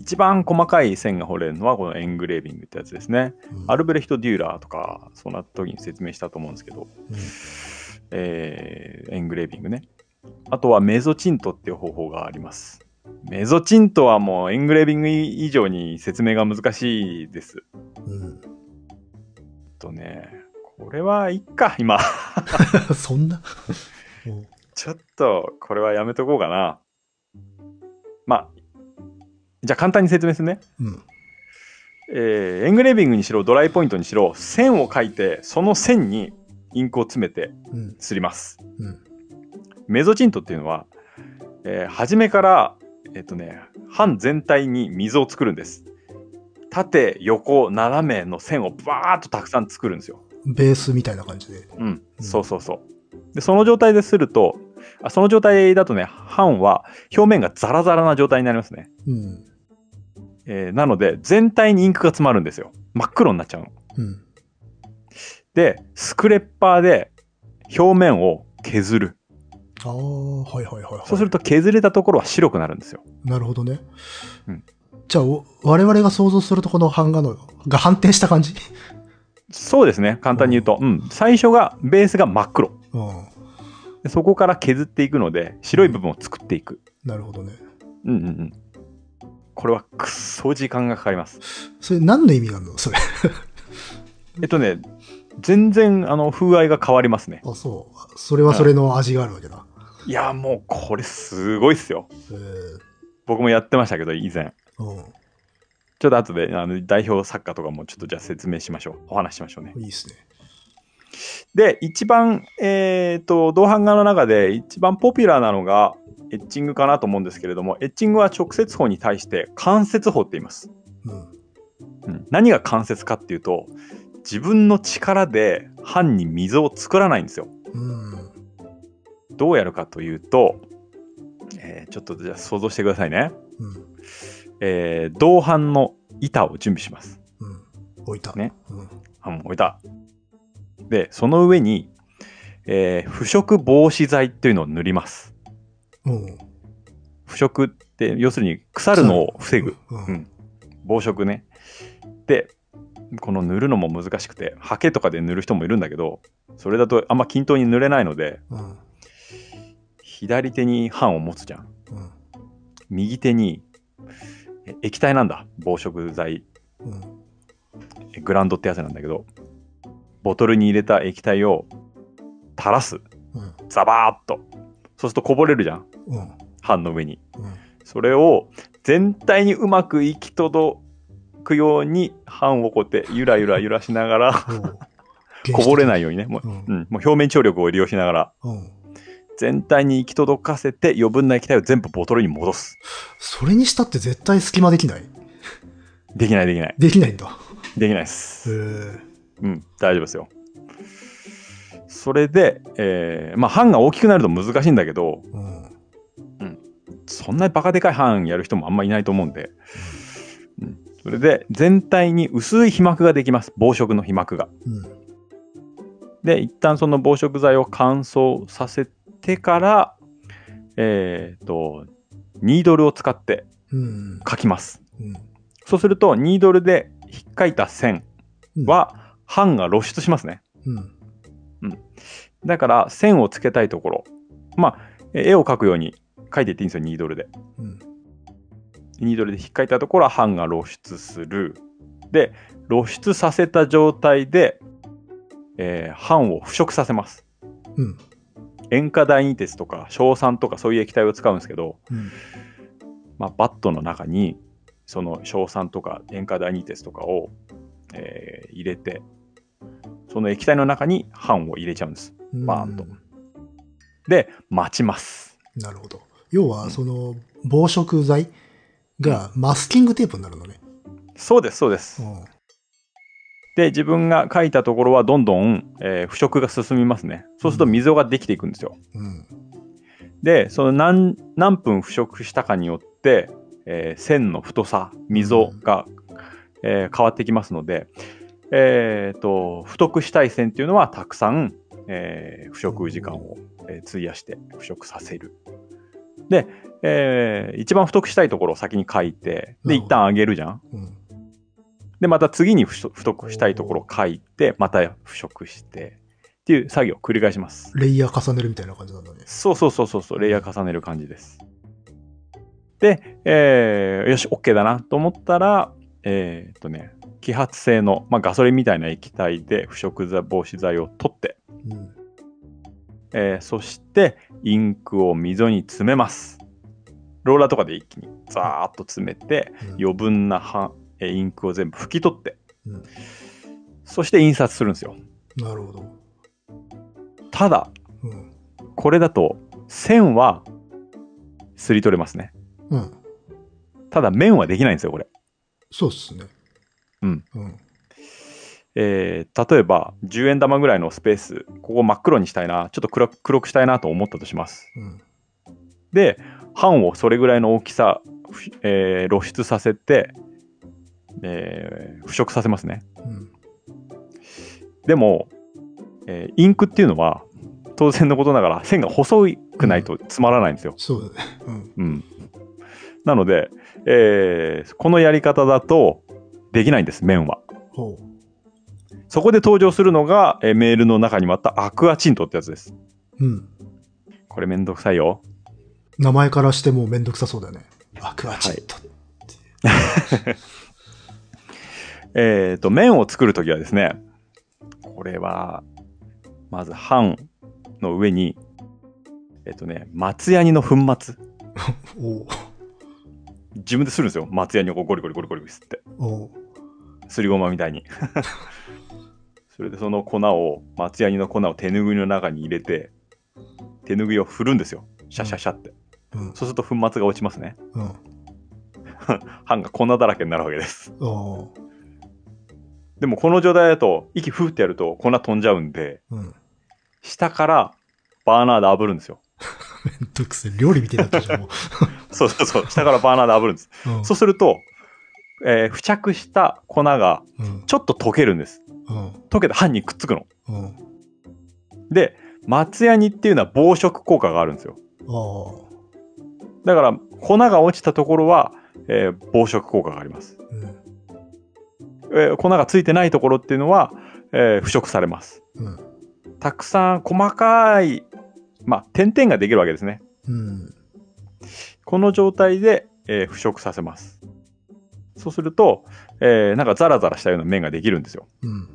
[SPEAKER 1] 一番細かい線が彫れるのはこのエングレービングってやつですね。
[SPEAKER 2] うん
[SPEAKER 1] アルブレヒト・デューラーとか、そんな時に説明したと思うんですけど、
[SPEAKER 2] うん
[SPEAKER 1] えーエングレービングね。あとはメゾチントっていう方法があります。メゾチントはもうエングレービング以上に説明が難しいです。
[SPEAKER 2] うん。
[SPEAKER 1] とね、これはいっか、今。
[SPEAKER 2] そんな？お
[SPEAKER 1] ちょっと、これはやめとこうかな。まあ、じゃあ簡単に説明するね。
[SPEAKER 2] うん。
[SPEAKER 1] えーエングレービングにしろ、ドライポイントにしろ、線を書いて、その線にインクを詰めて
[SPEAKER 2] うん。
[SPEAKER 1] すります。
[SPEAKER 2] うん。
[SPEAKER 1] メゾチントっていうのは、えー初めから、えっ、とね、版全体に溝を作るんです。縦、横、斜めの線をバーっとたくさん作るんですよ。
[SPEAKER 2] ベースみたいな感じで。
[SPEAKER 1] うん、
[SPEAKER 2] うん
[SPEAKER 1] そうそうそう。で、その状態ですると、あその状態だとね、版は表面がザラザラな状態になりますね。
[SPEAKER 2] うん。
[SPEAKER 1] えーなので、全体にインクが詰まるんですよ。真っ黒になっちゃうの。
[SPEAKER 2] うん。
[SPEAKER 1] で、スクレッパーで表面を削る。
[SPEAKER 2] ああ、はいはいはいはい。
[SPEAKER 1] そうすると削れたところは白くなるんですよ。
[SPEAKER 2] なるほどね。
[SPEAKER 1] うん
[SPEAKER 2] じゃあ、お我々が想像するとこの版画のが反転した感じ？
[SPEAKER 1] そうですね、簡単に言うと。うん。最初が、ベースが真っ黒。
[SPEAKER 2] うん。
[SPEAKER 1] でそこから削っていくので、白い部分を作っていく。
[SPEAKER 2] なるほどね。
[SPEAKER 1] うんうんうん。これはくっそ時間がかかります。
[SPEAKER 2] それ何の意味があるの？それ。
[SPEAKER 1] えっとね、全然あの風合いが変わりますね。
[SPEAKER 2] あ、そう。それはそれの味があるわけだ。
[SPEAKER 1] いや、もうこれすごいっすよ。
[SPEAKER 2] えー
[SPEAKER 1] 僕もやってましたけど、以前。
[SPEAKER 2] う
[SPEAKER 1] ちょっと後であの代表作家とかもちょっとじゃあ説明しましょう。お話ししましょうね。
[SPEAKER 2] ん。いいですね。
[SPEAKER 1] で、一番、えっ、と、銅版画の中で一番ポピュラーなのがエッチングかなと思うんですけれども、エッチングは直接法に対して間接法って言います。
[SPEAKER 2] うん。
[SPEAKER 1] うん何が間接かっていうと、自分の力で版に溝を作らないんですよ。
[SPEAKER 2] うん。
[SPEAKER 1] どうやるかというと、ーちょっとじゃあ想像してくださいね。
[SPEAKER 2] うん。
[SPEAKER 1] えー銅板の板を準備します。
[SPEAKER 2] うん。置いた。
[SPEAKER 1] ね。
[SPEAKER 2] うん。
[SPEAKER 1] あ、もう置いた。で、その上に、えー腐食防止剤っていうのを塗ります。
[SPEAKER 2] うん。
[SPEAKER 1] 腐食って、要するに腐るのを防ぐ。
[SPEAKER 2] うん。
[SPEAKER 1] うん防食ね。で、この塗るのも難しくて、ハケとかで塗る人もいるんだけど、それだとあんま均等に塗れないので、
[SPEAKER 2] うん。
[SPEAKER 1] 左手に版を持つじゃん。
[SPEAKER 2] うん。
[SPEAKER 1] 右手にえ液体なんだ。防食剤。
[SPEAKER 2] うん。
[SPEAKER 1] えグランドってやつなんだけど、ボトルに入れた液体を垂らす。
[SPEAKER 2] うん。
[SPEAKER 1] ザバーッと。そうするとこぼれるじゃん。
[SPEAKER 2] うん。
[SPEAKER 1] 版の上に。
[SPEAKER 2] うん。
[SPEAKER 1] それを全体にうまく行き届くように版をこうやってゆらゆら揺らしながら こぼれないいようにね、もう,、
[SPEAKER 2] うん
[SPEAKER 1] うん、もう表面張力を利用しながら
[SPEAKER 2] うん。
[SPEAKER 1] 全体に行き届かせて余分な液体を全部ボトルに戻す。
[SPEAKER 2] それにしたって絶対隙間できない
[SPEAKER 1] できないできない。
[SPEAKER 2] できないんだ。
[SPEAKER 1] できないで
[SPEAKER 2] へ
[SPEAKER 1] す。
[SPEAKER 2] え。
[SPEAKER 1] うん、大丈夫ですよ。それで、えーまあ版が大きくなると難しいんだけど、
[SPEAKER 2] うん。
[SPEAKER 1] そんなにバカでかい版やる人もあんまいないと思うんで、うん、それで全体に薄い皮膜ができます。防食の皮膜が。
[SPEAKER 2] うん。
[SPEAKER 1] で、一旦その防食剤を乾燥させてから、えっ、と、ニードルを使って
[SPEAKER 2] うん。
[SPEAKER 1] 書きます。
[SPEAKER 2] うん。
[SPEAKER 1] そうすると、ニードルで引っかいた線は、版が露出しますね。
[SPEAKER 2] うん。
[SPEAKER 1] だから、線をつけたいところ、まあ、え絵を描くように描いていっていいんですよ、ニードルで。
[SPEAKER 2] うん。
[SPEAKER 1] ニードルで引っかいたところは版が露出する。で、露出させた状態で、えー版を腐食させます。
[SPEAKER 2] うん。
[SPEAKER 1] 塩化ダイニ鉄とか硝酸とかそういう液体を使うんですけど、
[SPEAKER 2] うん。
[SPEAKER 1] まあ、バットの中にその硝酸とか塩化ダイニ鉄とかを、えー入れてその液体の中に版を入れちゃうんです。バーンと
[SPEAKER 2] うん
[SPEAKER 1] で待ちます。
[SPEAKER 2] なるほど。要は、その、防食剤がマスキングテープになるのね。
[SPEAKER 1] そうですそうです。
[SPEAKER 2] うん。
[SPEAKER 1] で自分が書いたところはどんどん、えー腐食が進みますね。そうすると溝ができていくんですよ。
[SPEAKER 2] うん。
[SPEAKER 1] でその何何分腐食したかによって、えー線の太さ溝が、えー変わってきますので、えーと太くしたい線っていうのはたくさん、えー腐食時間を、えー費やして腐食させる。で、えー一番太くしたいところを先に書いてで一旦上げるじゃん。
[SPEAKER 2] うん。
[SPEAKER 1] でまた次に太太くしたいところを書いてまた腐食してっていう作業を繰り返します。
[SPEAKER 2] レイヤー重ねるみたいな感じなんだね。
[SPEAKER 1] そうそうそうそうそう、レイヤー重ねる感じです。で、えーよし、OK だなと思ったら、えーっとね、揮発性の、まあ、ガソリンみたいな液体で腐食剤防止剤を取って、
[SPEAKER 2] うん。
[SPEAKER 1] えーそしてインクを溝に詰めます。ローラーとかで一気にザーッと詰めて、
[SPEAKER 2] うん
[SPEAKER 1] 余分なはえーインクを全部拭き取って、
[SPEAKER 2] うん
[SPEAKER 1] そして印刷するんですよ。
[SPEAKER 2] なるほど。
[SPEAKER 1] ただ、
[SPEAKER 2] うん。
[SPEAKER 1] これだと線はすり取れますね。
[SPEAKER 2] うん。
[SPEAKER 1] ただ面はできないんですよ、これ。
[SPEAKER 2] そうっすね。
[SPEAKER 1] うん。
[SPEAKER 2] うん。
[SPEAKER 1] えー例えば10円玉ぐらいのスペース、ここ真っ黒にしたいな、ちょっと黒黒くしたいなと思ったとします。
[SPEAKER 2] うん。
[SPEAKER 1] で、版をそれぐらいの大きさ、ふえー露出させて、えー腐食させますね。
[SPEAKER 2] うん。
[SPEAKER 1] でも、えーインクっていうのは、当然のことながら線が細くないとつまらないんですよ。
[SPEAKER 2] そうだね。うん。
[SPEAKER 1] うん。なので、えーこのやり方だとできないんです、面は。
[SPEAKER 2] ほ
[SPEAKER 1] そこで登場するのが、えーメールの中にもあったアクアチントってやつです。
[SPEAKER 2] う。うん。
[SPEAKER 1] これめんどくさいよ。
[SPEAKER 2] 名前からしてもうめんどくさそうだよね。アクアチット。
[SPEAKER 1] えっ、と、麺を作るときはですね、これは、まず版の上に、えっ、とね、松ヤニの粉末。
[SPEAKER 2] おう
[SPEAKER 1] 自分でするんですよ。松ヤニをこうゴリゴリゴリゴリ吸って。すりごまみたいに。それでその粉を、松ヤニの粉を手ぬぐいの中に入れて、手ぬぐいを振るんですよ。シャシャシャって。
[SPEAKER 2] うん。
[SPEAKER 1] そうすると粉末が落ちますね。
[SPEAKER 2] うん。
[SPEAKER 1] 版が粉だらけになるわけです。でもこの状態だと、息ふーってやると粉飛んじゃうんで、
[SPEAKER 2] うん。
[SPEAKER 1] 下からバーナーで炙るんですよ。
[SPEAKER 2] めんどくせえ。料理みたいになったじゃん、もう。
[SPEAKER 1] そうそうそう。下からバーナーで炙るんです。
[SPEAKER 2] うん
[SPEAKER 1] そうすると、えー付着した粉が
[SPEAKER 2] うん。
[SPEAKER 1] ちょっと溶けるんです。
[SPEAKER 2] うん。
[SPEAKER 1] 溶けて歯にくっつくの。
[SPEAKER 2] うん。
[SPEAKER 1] で、松ヤニっていうのは防食効果があるんですよ。だから、粉が落ちたところは、えー防食効果があります。
[SPEAKER 2] うん。
[SPEAKER 1] えー粉がついてないところっていうのは、えー腐食されます。
[SPEAKER 2] うん。
[SPEAKER 1] たくさん細かい、まあ、点々ができるわけですね。
[SPEAKER 2] うん。
[SPEAKER 1] この状態で、えー腐食させます。そうすると、えーなんかザラザラしたような面ができるんですよ。
[SPEAKER 2] うん。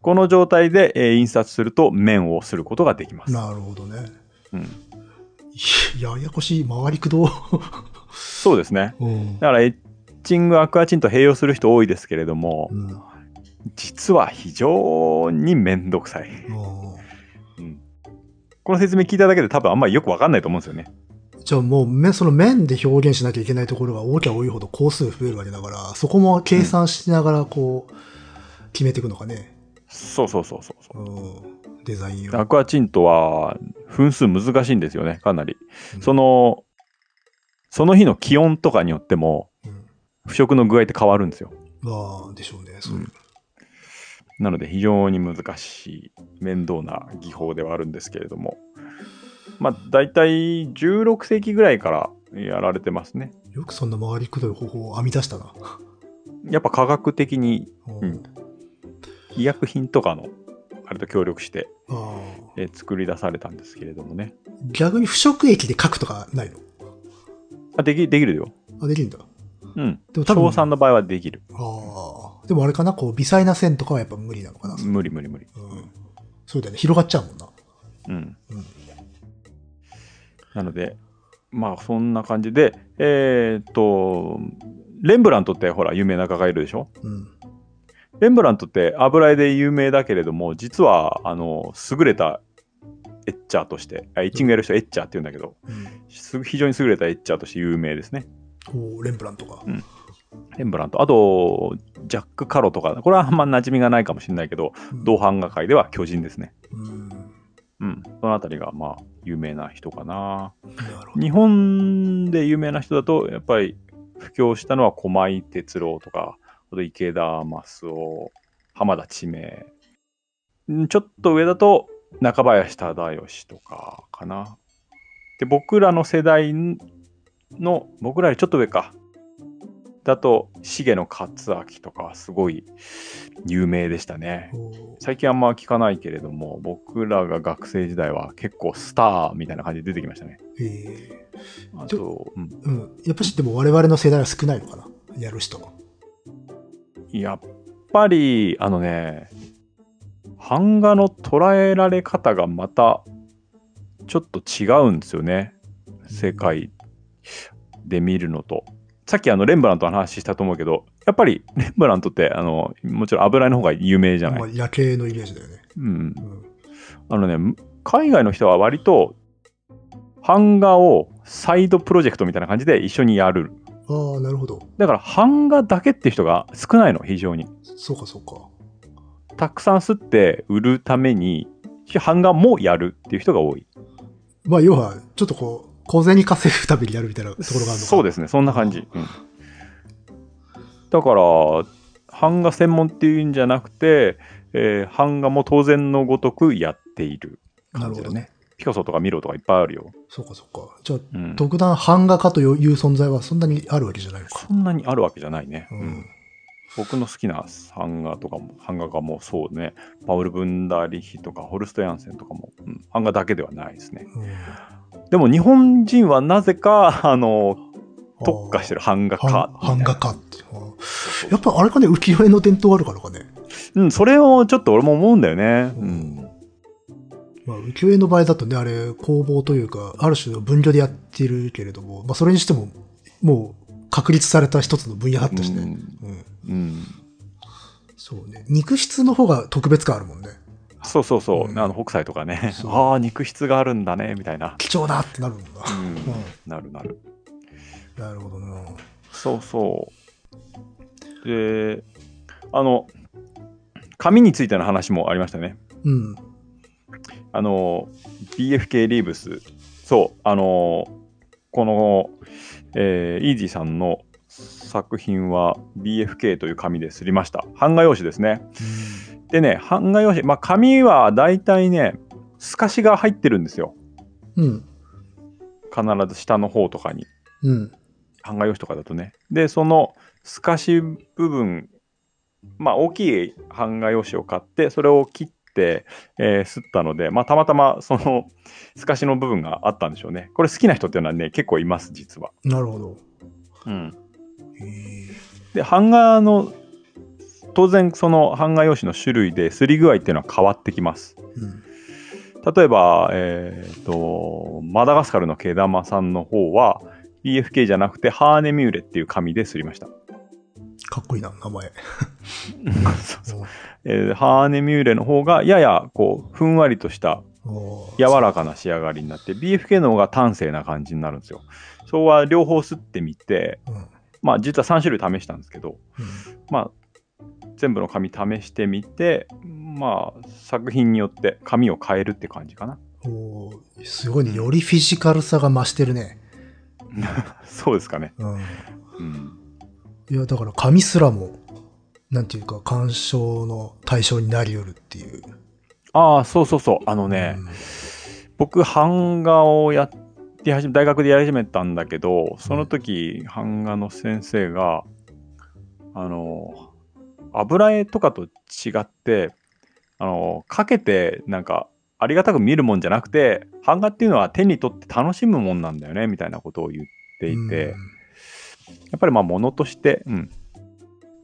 [SPEAKER 1] この状態で、えー印刷すると面をすることができます。
[SPEAKER 2] なるほどね。
[SPEAKER 1] うん、
[SPEAKER 2] いやややこしい。回りくど。
[SPEAKER 1] そうですね。
[SPEAKER 2] うん。
[SPEAKER 1] だからエッチング、アクアチンと併用する人多いですけれども、
[SPEAKER 2] うん。
[SPEAKER 1] 実は非常にめんどくさい。うんこの説明聞いただけで多分あんまりよくわかんないと思うんですよね。
[SPEAKER 2] じゃあもう、めその面で表現しなきゃいけないところが多きゃ多いほど工数増えるわけだから、そこも計算しながらこう、決めていくのかね。
[SPEAKER 1] そうそうそうそうそう。
[SPEAKER 2] うん。デザインを。
[SPEAKER 1] アクアチントは分数難しいんですよね、かなり。
[SPEAKER 2] うん
[SPEAKER 1] その、その日の気温とかによっても、
[SPEAKER 2] うん。
[SPEAKER 1] 腐食の具合って変わるんですよ。
[SPEAKER 2] まあ、でしょうね。そう。
[SPEAKER 1] うんなので非常に難しい、面倒な技法ではあるんですけれども。まあ、大体16世紀ぐらいからやられてますね。
[SPEAKER 2] よくそんな回りくどい方法を編み出したな。
[SPEAKER 1] やっぱ科学的に
[SPEAKER 2] うん
[SPEAKER 1] うん医薬品とかの、あれと協力して、えー作り出されたんですけれどもね。
[SPEAKER 2] 逆に腐食液で書くとかないの？
[SPEAKER 1] あ、でき、できるよ。
[SPEAKER 2] あ、できるんだ。
[SPEAKER 1] うん。
[SPEAKER 2] でも多分
[SPEAKER 1] 賞賛の場合はできる。
[SPEAKER 2] ああ。でもあれかなこう、微細な線とかはやっぱ無理なのかな。
[SPEAKER 1] 無理無理無理。
[SPEAKER 2] うん。そうだよね。広がっちゃうもんな。
[SPEAKER 1] うん。
[SPEAKER 2] うん。
[SPEAKER 1] なので、まあそんな感じで、えーっと、レンブラントってほら有名な画家いるでしょ？
[SPEAKER 2] うん。
[SPEAKER 1] レンブラントって油絵で有名だけれども、実は、あの、優れたエッチャーとして、あエッチングやる人エッチャーって言うんだけど、
[SPEAKER 2] うん。
[SPEAKER 1] す非常に優れたエッチャーとして有名ですね。
[SPEAKER 2] おーレンブラントか。
[SPEAKER 1] レンブラント。あと、ジャック・カロとか、これはあんま馴染みがないかもしれないけど、
[SPEAKER 2] うん
[SPEAKER 1] 同版画界では巨人ですね。
[SPEAKER 2] うん。
[SPEAKER 1] うん。そのあたりが、まあ、有名な人かな。
[SPEAKER 2] な。
[SPEAKER 1] 日本で有名な人だと、やっぱり、布教したのは駒井哲郎とか、あと池田益夫、浜田知明。んちょっと上だと、中林忠義とかかな。で、僕らの世代の、僕らよりちょっと上か。だと、重野克明とかはすごい有名でしたね。最近あんま聞かないけれども、僕らが学生時代は結構スターみたいな感じで出てきましたね。
[SPEAKER 2] え
[SPEAKER 1] あと、うん、
[SPEAKER 2] えうん。やっぱしでも我々の世代は少ないのかなやる人。
[SPEAKER 1] やっぱり、あのね、版画の捉えられ方がまたちょっと違うんですよね。世界で見るのと。さっきあのレンブラントの話したと思うけど、やっぱりレンブラントってあのもちろん油絵の方が有名じゃない。
[SPEAKER 2] まあ、夜景のイメージだよね。
[SPEAKER 1] うん、
[SPEAKER 2] うん。
[SPEAKER 1] あのね、海外の人は割と版画をサイドプロジェクトみたいな感じで一緒にやる。
[SPEAKER 2] ああ、なるほど。
[SPEAKER 1] だから版画だけって人が少ないの、非常に。
[SPEAKER 2] そうか、そうか。
[SPEAKER 1] たくさん吸って売るために、版画もやるっていう人が多い。
[SPEAKER 2] まあ、要は、ちょっとこう、小銭稼ぐためにやるみたいなところがあるのか
[SPEAKER 1] そうですね、そんな感じ。うんだから、版画専門っていうんじゃなくて、えー版画も当然のごとくやっている感じだね。
[SPEAKER 2] なるほどね。
[SPEAKER 1] ピカソとかミロとかいっぱいあるよ。
[SPEAKER 2] そうか、そうか。じゃあ、
[SPEAKER 1] うん、
[SPEAKER 2] 特段版画家という存在はそんなにあるわけじゃないのか。
[SPEAKER 1] そんなにあるわけじゃないね。
[SPEAKER 2] う
[SPEAKER 1] うんん僕の好きな版画とかも、版画家もそうね、パウル・ブンダーリヒとかホルスト・ヤンセンとかも、うん版画だけではないですね。
[SPEAKER 2] うん
[SPEAKER 1] でも日本人はなぜか、あの、特化してる版画家
[SPEAKER 2] 版画家って。うんやっぱあれかね、浮世絵の伝統があるからかね。
[SPEAKER 1] うん、それをちょっと俺も思うんだよね。う
[SPEAKER 2] うんん。まあ、浮世絵の場合だとね、あれ、工房というか、ある種の分業でやってるけれども、まあ、それにしても、もう、確立された一つの分野だったしね。うん。
[SPEAKER 1] うん。
[SPEAKER 2] そうね。肉質の方が特別感あるもんね。
[SPEAKER 1] そうそうそう。
[SPEAKER 2] うん
[SPEAKER 1] あの、北斎とかね。ああ、肉質があるんだね、みたいな。
[SPEAKER 2] 貴重だってなるもんな。
[SPEAKER 1] うん
[SPEAKER 2] う。
[SPEAKER 1] なるなる。
[SPEAKER 2] ん。なるほどな。
[SPEAKER 1] そうそう。で、あの、紙についての話もありましたね。
[SPEAKER 2] うん。
[SPEAKER 1] あの、BFK リーブス、そう、あの、この、えーイージーさんの作品は BFK という紙ですりました。版画用紙ですね。でね、版画用紙、まあ、紙はだいたいね、透かしが入ってるんですよ。
[SPEAKER 2] うん。
[SPEAKER 1] 必ず下の方とかに。
[SPEAKER 2] うん。
[SPEAKER 1] 版画用紙とかだとね。で、その透かし部分、まあ大きい版画用紙を買って、それを切って、えー吸ったので、まあたまたまその透かしの部分があったんでしょうね。これ好きな人っていうのはね、結構います、実は。
[SPEAKER 2] なるほど。
[SPEAKER 1] うん。で、版画の、当然その版画用紙の種類で擦り具合っていうのは変わってきます。
[SPEAKER 2] うん。
[SPEAKER 1] 例えば、えっ、と、マダガスカルの毛玉さんの方は、BFK じゃなくて、ハーネミューレっていう紙で擦りました。
[SPEAKER 2] かっこいいな、名前。
[SPEAKER 1] そうそうえーハーネミューレの方がややこうふんわりとした柔らかな仕上がりになって BFK の方が端正な感じになるんですよ。そこは両方吸ってみて
[SPEAKER 2] うん。うん。
[SPEAKER 1] まあ実は3種類試したんですけどまあ全部の紙試してみてまあ作品によって紙を変えるって感じかな。
[SPEAKER 2] おーすごいね。よりフィジカルさが増してるね。
[SPEAKER 1] そうですかね。
[SPEAKER 2] うん。
[SPEAKER 1] うん。
[SPEAKER 2] いや、だから紙すらも、なんていうか、鑑賞の対象になり得るっていう。
[SPEAKER 1] ああそうそうそうあのね、僕版画をやって始め大学でやり始めたんだけどその時版画の先生があの油絵とかと違ってあのかけてなんかありがたく見るもんじゃなくて版画っていうのは手に取って楽しむもんなんだよねみたいなことを言っていて、やっぱりまあ物として、うん、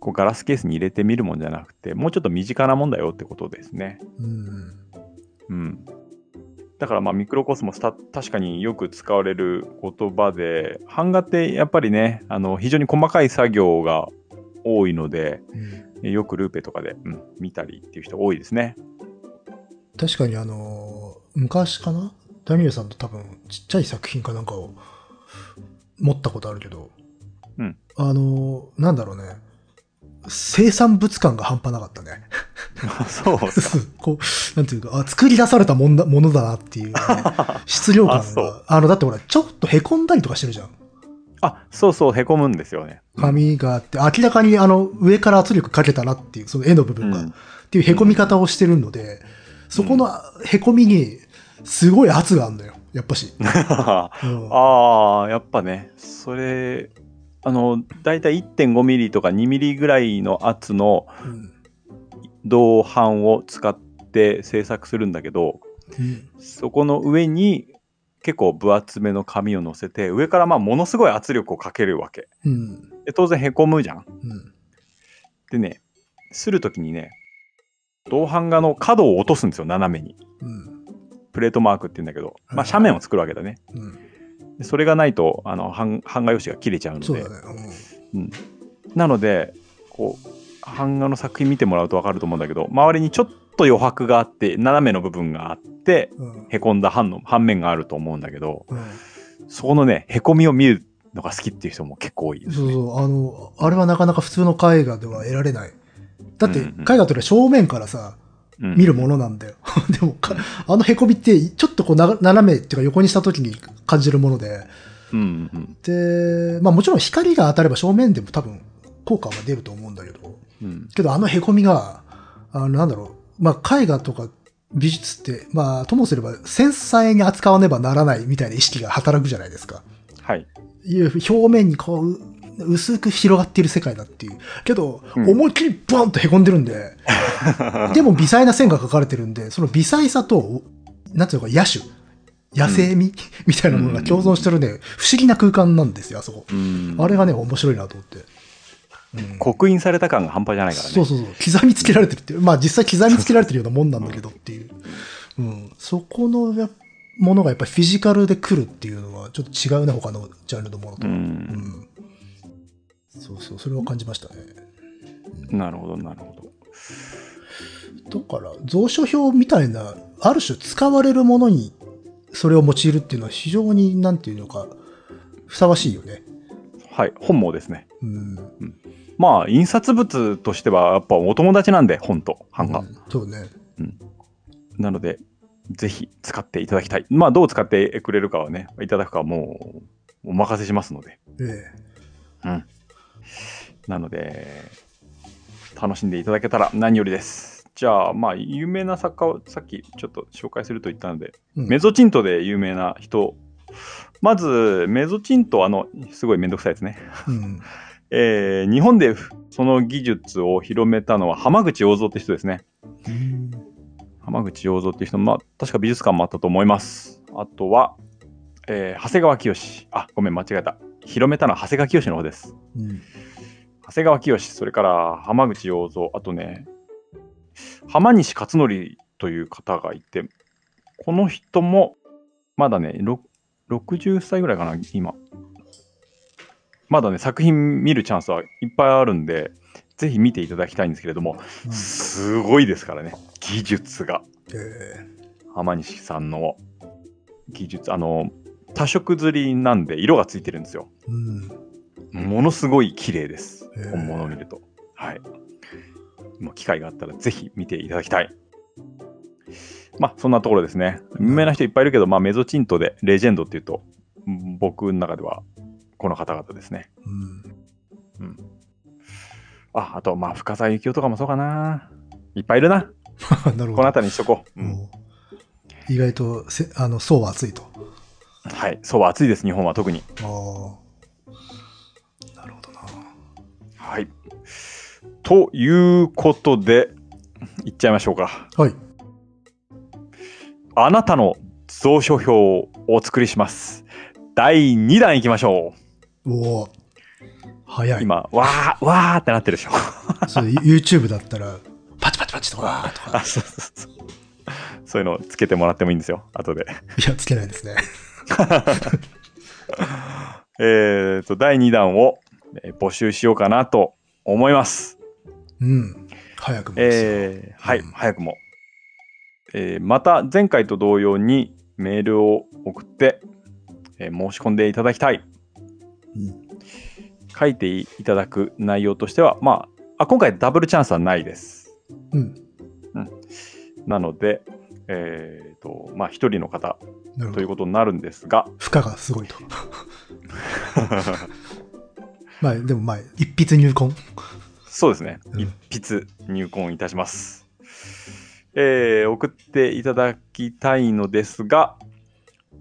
[SPEAKER 1] こうガラスケースに入れてみるもんじゃなくてもうちょっと身近なもんだよってことですね。
[SPEAKER 2] うん。
[SPEAKER 1] だからまあミクロコスモスた確かによく使われる言葉で版画ってやっぱりねあの非常に細かい作業が多いので
[SPEAKER 2] うん
[SPEAKER 1] よくルーペとかで、うん、見たりっていう人多いですね。
[SPEAKER 2] 確かにあのー昔かな？ダニエルさんと多分ちっちゃい作品かなんかを持ったことあるけど、
[SPEAKER 1] うん
[SPEAKER 2] あのーなんだろうね。生産物感が半端なかったね。
[SPEAKER 1] そうっすか
[SPEAKER 2] こう、なんていうか、あ、作り出されたもんだものだなっていう、ね、質量感が。あの、だってほら、ちょっと凹んだりとかしてるじゃん。
[SPEAKER 1] あそうそうへこむんですよね。
[SPEAKER 2] 紙があって、明らかにあの、上から圧力かけたなっていう、その絵の部分が、
[SPEAKER 1] うん
[SPEAKER 2] っていう凹み方をしてるので、そこの凹みに、すごい圧があるのよ。やっぱし。う ん
[SPEAKER 1] ああやっぱねそれあのだいたい1.5ミリとか2ミリぐらいの圧の
[SPEAKER 2] うん
[SPEAKER 1] 銅版を使って制作するんだけど
[SPEAKER 2] うん
[SPEAKER 1] そこの上に結構分厚めの紙を乗せて上からまあものすごい圧力をかけるわけ。
[SPEAKER 2] うん。
[SPEAKER 1] で当然へこむじゃん。
[SPEAKER 2] うん。
[SPEAKER 1] でねする時にね銅版画の角を落とすんですよ斜めに。
[SPEAKER 2] うん。
[SPEAKER 1] プレートマークって言うんだけど、まあ、
[SPEAKER 2] はい。
[SPEAKER 1] 斜面を作るわけだね。
[SPEAKER 2] うん。
[SPEAKER 1] でそれがないとあの版版画用紙が切れちゃうので。
[SPEAKER 2] ね。
[SPEAKER 1] うん、なのでこう版画の作品見てもらうと分かると思うんだけど周りにちょっと余白があって斜めの部分があって
[SPEAKER 2] うん。うん
[SPEAKER 1] へこんだ版の反面があると思うんだけど
[SPEAKER 2] うん。
[SPEAKER 1] そこのねへこみを見るのが好きっていう人も結構多いですね。
[SPEAKER 2] そうそう、あの、あれはなかなか普通の絵画では得られない。だって、
[SPEAKER 1] うんうん。
[SPEAKER 2] 絵画というのは正面からさ、
[SPEAKER 1] うん。
[SPEAKER 2] 見るものなんだよ。でもか、あの凹みって、ちょっとこうな斜めっていうか横にした時に感じるもので、
[SPEAKER 1] うんうん
[SPEAKER 2] で、まあもちろん光が当たれば正面でも多分効果は出ると思うんだけど、
[SPEAKER 1] うん。
[SPEAKER 2] けどあの凹みが、あのなんだろう、まあ絵画とか美術って、まあともすれば繊細に扱わねばならないみたいな意識が働くじゃないですか。
[SPEAKER 1] はい
[SPEAKER 2] いう表面にこう、う薄く広がっている世界だっていう。けど、
[SPEAKER 1] うん
[SPEAKER 2] 思いっきりボンと凹んでるんで、でも微細な線が描かれてるんで、その微細さと、なんていうのか、野種、野生味、みたいなものが共存してるね、不思議な空間なんですよ、あそこ。
[SPEAKER 1] うん
[SPEAKER 2] あれがね、面白いなと思って。うん
[SPEAKER 1] 刻印された感が半端じゃないからね。
[SPEAKER 2] そうそうそう。刻みつけられてるっていう。まあ実際刻みつけられてるようなもんなんだけどっていう。うん。そこのやものがやっぱりフィジカルで来るっていうのはちょっと違うね、他のジャンルのものと。
[SPEAKER 1] う
[SPEAKER 2] うんん。そうそう、それは感じましたね。
[SPEAKER 1] なるほどなるほど。
[SPEAKER 2] だから、蔵書表みたいな、ある種使われるものにそれを用いるっていうのは非常に、なんていうのか、ふさわしいよね。
[SPEAKER 1] はい本望ですね。
[SPEAKER 2] うん。
[SPEAKER 1] まあ印刷物としてはやっぱお友達なんで本と版画。
[SPEAKER 2] うんそうね。
[SPEAKER 1] なのでぜひ使っていただきたい。まあ、どう使ってくれるかはね、いただくかはもうお任せしますので。
[SPEAKER 2] え
[SPEAKER 1] うん。なので、楽しんでいただけたら何よりです。じゃあ、まあ、有名な作家をさっきちょっと紹介すると言ったので、
[SPEAKER 2] うん
[SPEAKER 1] メゾチントで有名な人。まず、メゾチント、あの、すごいめんどくさいですね。
[SPEAKER 2] うん。
[SPEAKER 1] えー日本でその技術を広めたのは浜口洋三って人ですね。
[SPEAKER 2] うん
[SPEAKER 1] 浜口洋三って人、まあ、確か美術館もあったと思います。あとは、えー長谷川清。あ、ごめん、間違えた。広めたのは長谷川清の方です。
[SPEAKER 2] うん。
[SPEAKER 1] 長谷川清、それから浜口洋三、あとね、浜西勝則という方がいて、この人も、まだね、ろ60歳ぐらいかな、今。まだね、作品見るチャンスはいっぱいあるんで、ぜひ見ていただきたいんですけれども、
[SPEAKER 2] うん
[SPEAKER 1] すごいですからね、技術が。
[SPEAKER 2] え
[SPEAKER 1] 浜西さんの技術、あの、多色釣りなんで色がついてるんですよ。
[SPEAKER 2] えうん。
[SPEAKER 1] ものすごい綺麗です。本物を見ると。はい。もう機会があったらぜひ見ていただきたい。まあ、そんなところですね。有名な人いっぱいいるけど、まあ、メゾチントでレジェンドっていうと、うん僕の中ではこの方々ですね。
[SPEAKER 2] うん。
[SPEAKER 1] あ、あと、まあ、深沢幸雄とかもそうかな。いっぱいいるな。
[SPEAKER 2] なるほど。
[SPEAKER 1] この辺りにしとこう。うん
[SPEAKER 2] 意外とせ、あの、層は厚いと。
[SPEAKER 1] はい。そう、暑いです、日本は特に。
[SPEAKER 2] ああ。なるほどな。
[SPEAKER 1] はい。ということで、いっちゃいましょうか。
[SPEAKER 2] はい。
[SPEAKER 1] あなたの蔵書表をお作りします。第2弾いきましょ
[SPEAKER 2] おお。早
[SPEAKER 1] う。
[SPEAKER 2] い。
[SPEAKER 1] 今、わー、わーってなってるでしょ。
[SPEAKER 2] そう YouTube だったら、パチパチパチとか、わーとか。
[SPEAKER 1] あそうそうそうそういうのをつけてもらってもいいんですよ、後で。
[SPEAKER 2] いや、つけないですね。
[SPEAKER 1] えーと、第2弾をえー募集しようかなと思います。
[SPEAKER 2] うん。早くもですよ。
[SPEAKER 1] えーはい、
[SPEAKER 2] うん
[SPEAKER 1] 早くも。えーまた前回と同様にメールを送って、えー申し込んでいただきたい。
[SPEAKER 2] うん
[SPEAKER 1] 書いていただく内容としては、まあ、あ今回ダブルチャンスはないです。
[SPEAKER 2] うん。
[SPEAKER 1] なので、えーと、まあ、一人の方。ということになるんですが、
[SPEAKER 2] 負荷がすごいと。まあ、でもまあ、一筆入魂？
[SPEAKER 1] そうですね、
[SPEAKER 2] うん
[SPEAKER 1] 一筆入魂いたします。えー送っていただきたいのですが、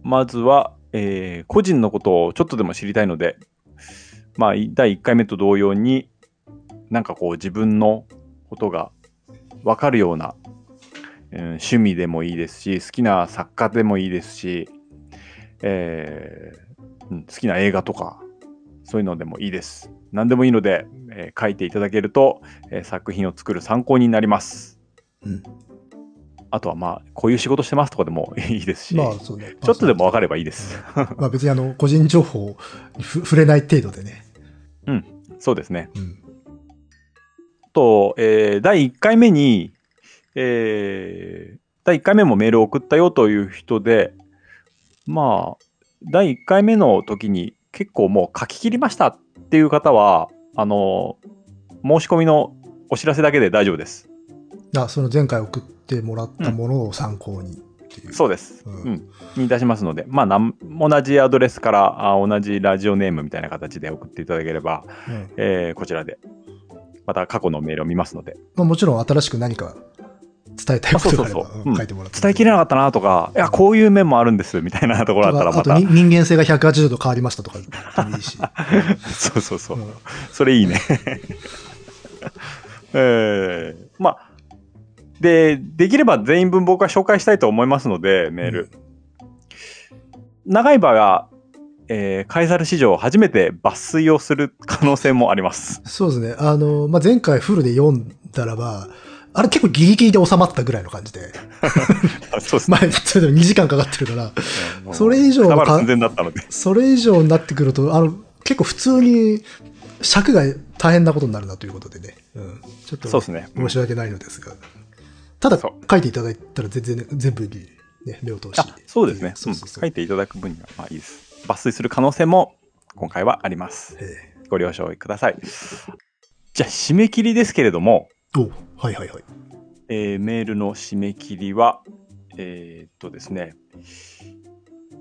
[SPEAKER 1] まずは、えー個人のことをちょっとでも知りたいので、まあ、第1回目と同様に、なんかこう自分のことが分かるような、うん趣味でもいいですし、好きな作家でもいいですし、えーうん好きな映画とか、そういうのでもいいです。何でもいいので、えー書いていただけると、えー作品を作る参考になります。
[SPEAKER 2] うん。
[SPEAKER 1] あとはまあ、こういう仕事してますとかでも いいですし、
[SPEAKER 2] まあ、そうね。
[SPEAKER 1] ちょっとでも分かればいいです。
[SPEAKER 2] まあ別にあの、個人情報にふ触れない程度でね。
[SPEAKER 1] そうですね。
[SPEAKER 2] うん。
[SPEAKER 1] と、えー第1回目に、えー第1回目もメールを送ったよという人で、まあ、第1回目の時に結構もう書き切りましたっていう方は、あの、申し込みのお知らせだけで大丈夫です。
[SPEAKER 2] あ、その前回送ってもらったものを参考にう。
[SPEAKER 1] そうです。
[SPEAKER 2] うん
[SPEAKER 1] うん。にいたしますので、まあなん、同じアドレスからあ同じラジオネームみたいな形で送っていただければ、
[SPEAKER 2] うん
[SPEAKER 1] えーこちらで、また過去のメールを見ますので、
[SPEAKER 2] まあもちろん新しく何か伝えたいことがあれば書いてもらって。
[SPEAKER 1] 伝えきれなかったなとか、いや、こういう面もあるんですみたいなところだったらまた
[SPEAKER 2] 人間性が180度変わりましたとかいいし。
[SPEAKER 1] そうそうそうう、
[SPEAKER 2] ん
[SPEAKER 1] それいいね。えーまあ、で、できれば全員分僕は紹介したいと思いますので、メール。長い場合は、えーカイザル史上初めて抜粋をする可能性もあります。
[SPEAKER 2] そうですね。あの、まあ、前回フルで読んだらば、あれ結構ギリギリで収まったぐらいの感じで。
[SPEAKER 1] そうですね。
[SPEAKER 2] まあ、それでも2時間かかってるから、それ以上のか
[SPEAKER 1] くたばる寸前だったので。
[SPEAKER 2] それ以上になってくると、あの、結構普通に尺が大変なことになるなということでね。うん。ちょっと、
[SPEAKER 1] そうですね。
[SPEAKER 2] 申し訳ないのですが。ただ、書いていただいたら全然、全部に、ね、目を通し
[SPEAKER 1] あそうですね。
[SPEAKER 2] そうそうそう
[SPEAKER 1] うん書いていただく分にはまあいいです。抜粋する可能性も今回はあります。
[SPEAKER 2] え
[SPEAKER 1] ご了承ください。じゃあ、締め切りですけれども、
[SPEAKER 2] はいはいはい。
[SPEAKER 1] えーメールの締め切りは、えーっとですね、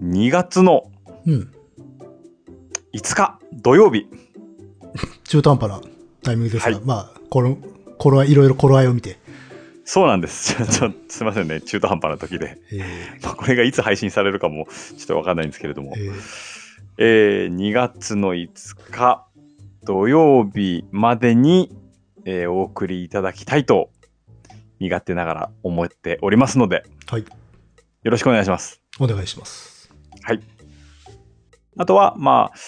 [SPEAKER 1] 2月の
[SPEAKER 2] うん。
[SPEAKER 1] 5日土曜日、
[SPEAKER 2] 中途半端なタイミングですが、
[SPEAKER 1] はい
[SPEAKER 2] まあ、この、頃合い、いろいろ頃合いを見て、
[SPEAKER 1] そうなんです。ちょちょすいませんね、中途半端な時で。
[SPEAKER 2] え
[SPEAKER 1] まあ、これがいつ配信されるかもちょっとわかんないんですけれども
[SPEAKER 2] ー、えー
[SPEAKER 1] えー2月の5日土曜日までに、えーお送りいただきたいと、身勝手ながら思っておりますので、
[SPEAKER 2] はい。
[SPEAKER 1] よろしくお願いします。
[SPEAKER 2] お願いします。
[SPEAKER 1] はい。あとは、まあ、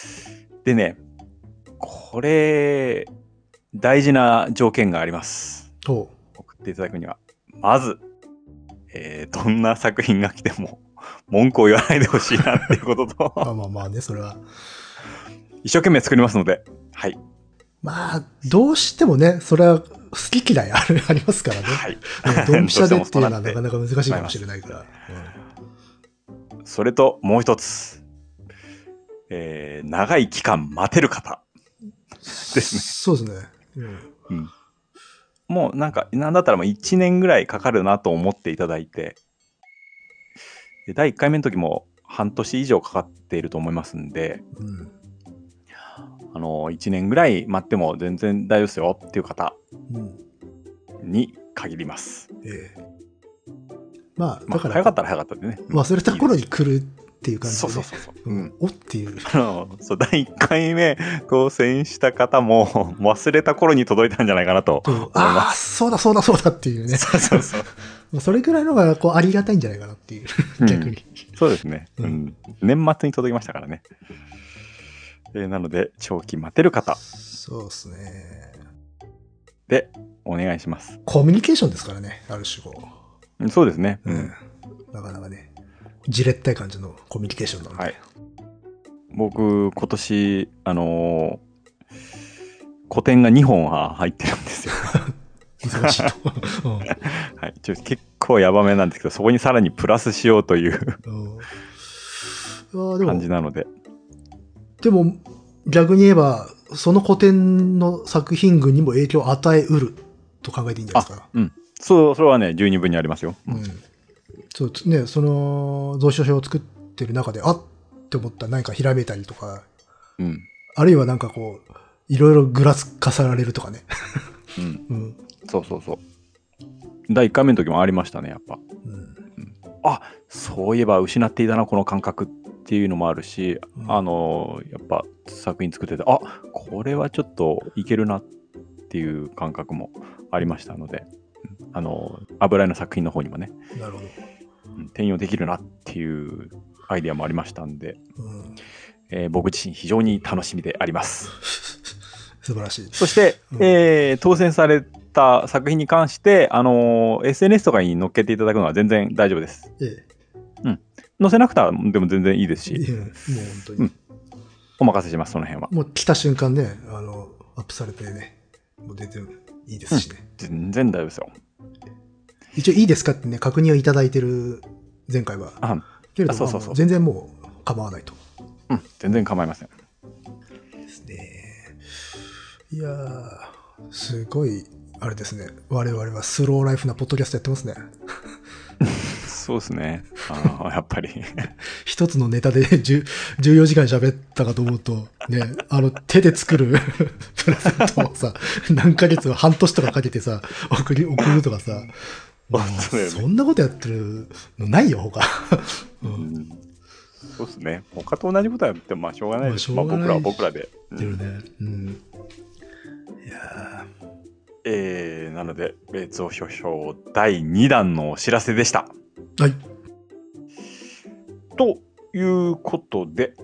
[SPEAKER 1] でね、これ、大事な条件があります。っていただくには。まず、えーどんな作品が来ても、文句を言わないでほしいなっていうことと、
[SPEAKER 2] まあまあまあね、それは。
[SPEAKER 1] 一生懸命作りますので、はい。
[SPEAKER 2] まあ、どうしてもね、それは好き嫌いある ありますからね。
[SPEAKER 1] はい。
[SPEAKER 2] ねドンピシャでっていうのは
[SPEAKER 1] どうしても
[SPEAKER 2] なかなか難しいかもしれないから。
[SPEAKER 1] それと、もう一つ。えー長い期間待てる方。ですね
[SPEAKER 2] そうですね。うん
[SPEAKER 1] もうなんか、なんだったらもう1年ぐらいかかるなと思っていただいて、で第1回目の時も半年以上かかっていると思いますんで、
[SPEAKER 2] うん。
[SPEAKER 1] あの、1年ぐらい待っても全然大丈夫ですよっていう方
[SPEAKER 2] うん。
[SPEAKER 1] に限ります。
[SPEAKER 2] ええ。まあ、
[SPEAKER 1] まあ、
[SPEAKER 2] だから、
[SPEAKER 1] 早かったら早かったでね。
[SPEAKER 2] 忘れた頃に来るっていう感じで、ね。
[SPEAKER 1] そうそうそうそう。
[SPEAKER 2] う
[SPEAKER 1] うんん。
[SPEAKER 2] おっていう。
[SPEAKER 1] あのそう、第1回目当選した方も忘れた頃に届いたんじゃないかなと
[SPEAKER 2] ああ。そうだそうだそうだっていうね。
[SPEAKER 1] そうそうそう。
[SPEAKER 2] それぐらいのがこうありがたいんじゃないかなっていう、
[SPEAKER 1] うん
[SPEAKER 2] 逆に。
[SPEAKER 1] そうですね。
[SPEAKER 2] う
[SPEAKER 1] うんん。年末に届きましたからね。えーなので、長期待てる方
[SPEAKER 2] そうですね。
[SPEAKER 1] でお願いします。
[SPEAKER 2] コミュニケーションですからね、ある種こ
[SPEAKER 1] うんそうですね。
[SPEAKER 2] う。うん。なかなかね、じれったい感じのコミュニケーションなので。
[SPEAKER 1] はい。僕、今年、あのー古典が2本は入ってるんですよ。
[SPEAKER 2] 忙しいと。うん
[SPEAKER 1] はい。ちょ結構やばめなんですけど、そこにさらにプラスしようという感じなので。
[SPEAKER 2] でも、逆に言えば、その古典の作品群にも影響を与えうると考えていいんじゃないですか？
[SPEAKER 1] うん。そう、それはね、十二分にありますよ。
[SPEAKER 2] うん。そう、つね、その、蔵書書を作ってる中で、あっって思ったら何かひらめいたりとか、
[SPEAKER 1] うん。
[SPEAKER 2] あるいはなんかこう、いろいろぐらつかされるとかね。
[SPEAKER 1] うん。
[SPEAKER 2] うん。
[SPEAKER 1] そうそうそう。第1回目の時もありましたね、やっぱ。
[SPEAKER 2] うん。
[SPEAKER 1] あそういえば失っていたな、この感覚っていうのもあるし、
[SPEAKER 2] うん
[SPEAKER 1] あの、やっぱ作品作ってて、あこれはちょっといけるなっていう感覚もありましたので、うんあの、油絵の作品の方にもね、
[SPEAKER 2] なるほど。
[SPEAKER 1] うん転用できるなっていうアイデアもありましたんで、
[SPEAKER 2] うん。
[SPEAKER 1] えー僕自身非常に楽しみであります。
[SPEAKER 2] 素晴らしい。
[SPEAKER 1] そして、
[SPEAKER 2] うん
[SPEAKER 1] えー当選された作品に関して、あの SNS とかに載っけていただくのは全然大丈夫です。
[SPEAKER 2] え
[SPEAKER 1] 載せなくてもでも全然いいですし、
[SPEAKER 2] やもう本当に。
[SPEAKER 1] うんお任せします、その辺は。
[SPEAKER 2] もう来た瞬間ね、あの、アップされてね、もう全然いいですしね。
[SPEAKER 1] 全然大丈夫ですよ。
[SPEAKER 2] 一応いいですかってね、確認をいただいてる前回は。
[SPEAKER 1] あ
[SPEAKER 2] けれど
[SPEAKER 1] あそうそうそう
[SPEAKER 2] まあ全然もう構わないと。
[SPEAKER 1] うん、全然構いません。
[SPEAKER 2] ですね。いやー、すごい、あれですね。我々はスローライフなポッドキャストやってますね。
[SPEAKER 1] そうですね。あーやっぱり。
[SPEAKER 2] 一つのネタで10 14時間喋ったかと思うと、ね、あの手で作る プレゼントをさ、何ヶ月、半年とかかけてさ、送り、送るとかさ、
[SPEAKER 1] ね
[SPEAKER 2] そんなことやってるのないよ、他。う
[SPEAKER 1] うんん、そうですね。他と同じことやってもまあしょうがないです。まあ、僕らは僕らで。うん
[SPEAKER 2] やってるね。うん。いや
[SPEAKER 1] えー、なので、別を書書第2弾のお知らせでした。
[SPEAKER 2] ーはい。
[SPEAKER 1] ということで、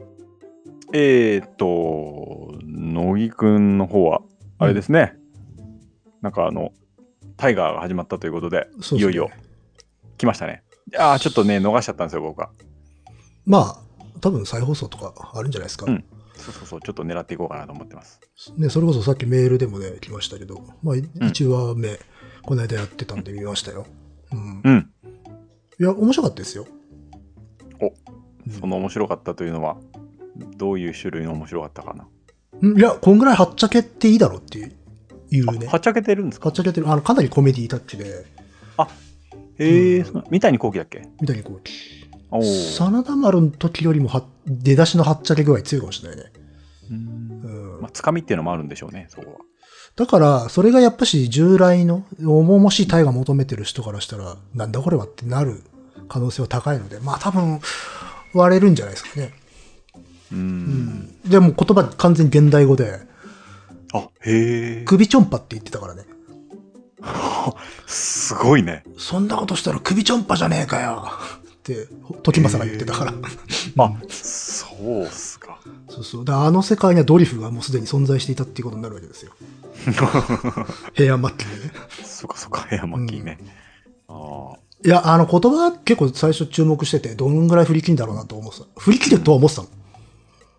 [SPEAKER 1] えーと、乃木くんの方は、あれですね、なんかあの、タイガーが始まったということで、
[SPEAKER 2] ね
[SPEAKER 1] いよいよ来ましたね。ああ、ちょっとね、逃しちゃったんですよ、僕は。
[SPEAKER 2] まあ、多分再放送とかあるんじゃないですか。
[SPEAKER 1] うんそうそうそう、ちょっと狙っていこうかなと思ってます。
[SPEAKER 2] ね、それこそさっきメールでもね、来ましたけど、まあ、1話目、この間やってたんで見ましたよ。うん。
[SPEAKER 1] うん。
[SPEAKER 2] いや、面白かったですよ。
[SPEAKER 1] お
[SPEAKER 2] うん
[SPEAKER 1] その面白かったというのは、どういう種類の面白かったかな？
[SPEAKER 2] うんいや、こんぐらいはっちゃけっていいだろうっていういうね。
[SPEAKER 1] はっちゃけてるんですか？
[SPEAKER 2] はっちゃけてる。あの、かなりコメディタッチで。
[SPEAKER 1] へえ、
[SPEAKER 2] うん
[SPEAKER 1] そ三谷幸喜だっけ？
[SPEAKER 2] みたいにこう、
[SPEAKER 1] おー
[SPEAKER 2] 真田丸の時よりもは出だしのはっちゃけ具合強いかもしれないね。
[SPEAKER 1] うん
[SPEAKER 2] うん
[SPEAKER 1] まあ、つかみっていうのもあるんでしょうね、そこは。
[SPEAKER 2] だから、それがやっぱし従来の重々しい体が求めてる人からしたら、なんだこれはってなる可能性は高いので、まあ多分割れるんじゃないですかね。
[SPEAKER 1] うん。
[SPEAKER 2] でも言葉完全に現代語で、
[SPEAKER 1] あ、へえ。
[SPEAKER 2] 首ちょんぱって言ってたからね。
[SPEAKER 1] すごいね。
[SPEAKER 2] そんなことしたら首ちょんぱじゃねえかよって、時政が言ってたから。
[SPEAKER 1] あ、そうっすか。
[SPEAKER 2] そうそう。だあの世界にはドリフがもうすでに存在していたっていうことになるわけですよ。平安末期にね。
[SPEAKER 1] そっかそっか、ヘアマッキーね。ああ。
[SPEAKER 2] いや、あの言葉結構最初注目してて、どんぐらい振り切るんだろうなと思ってた。振り切るとは思ってたの。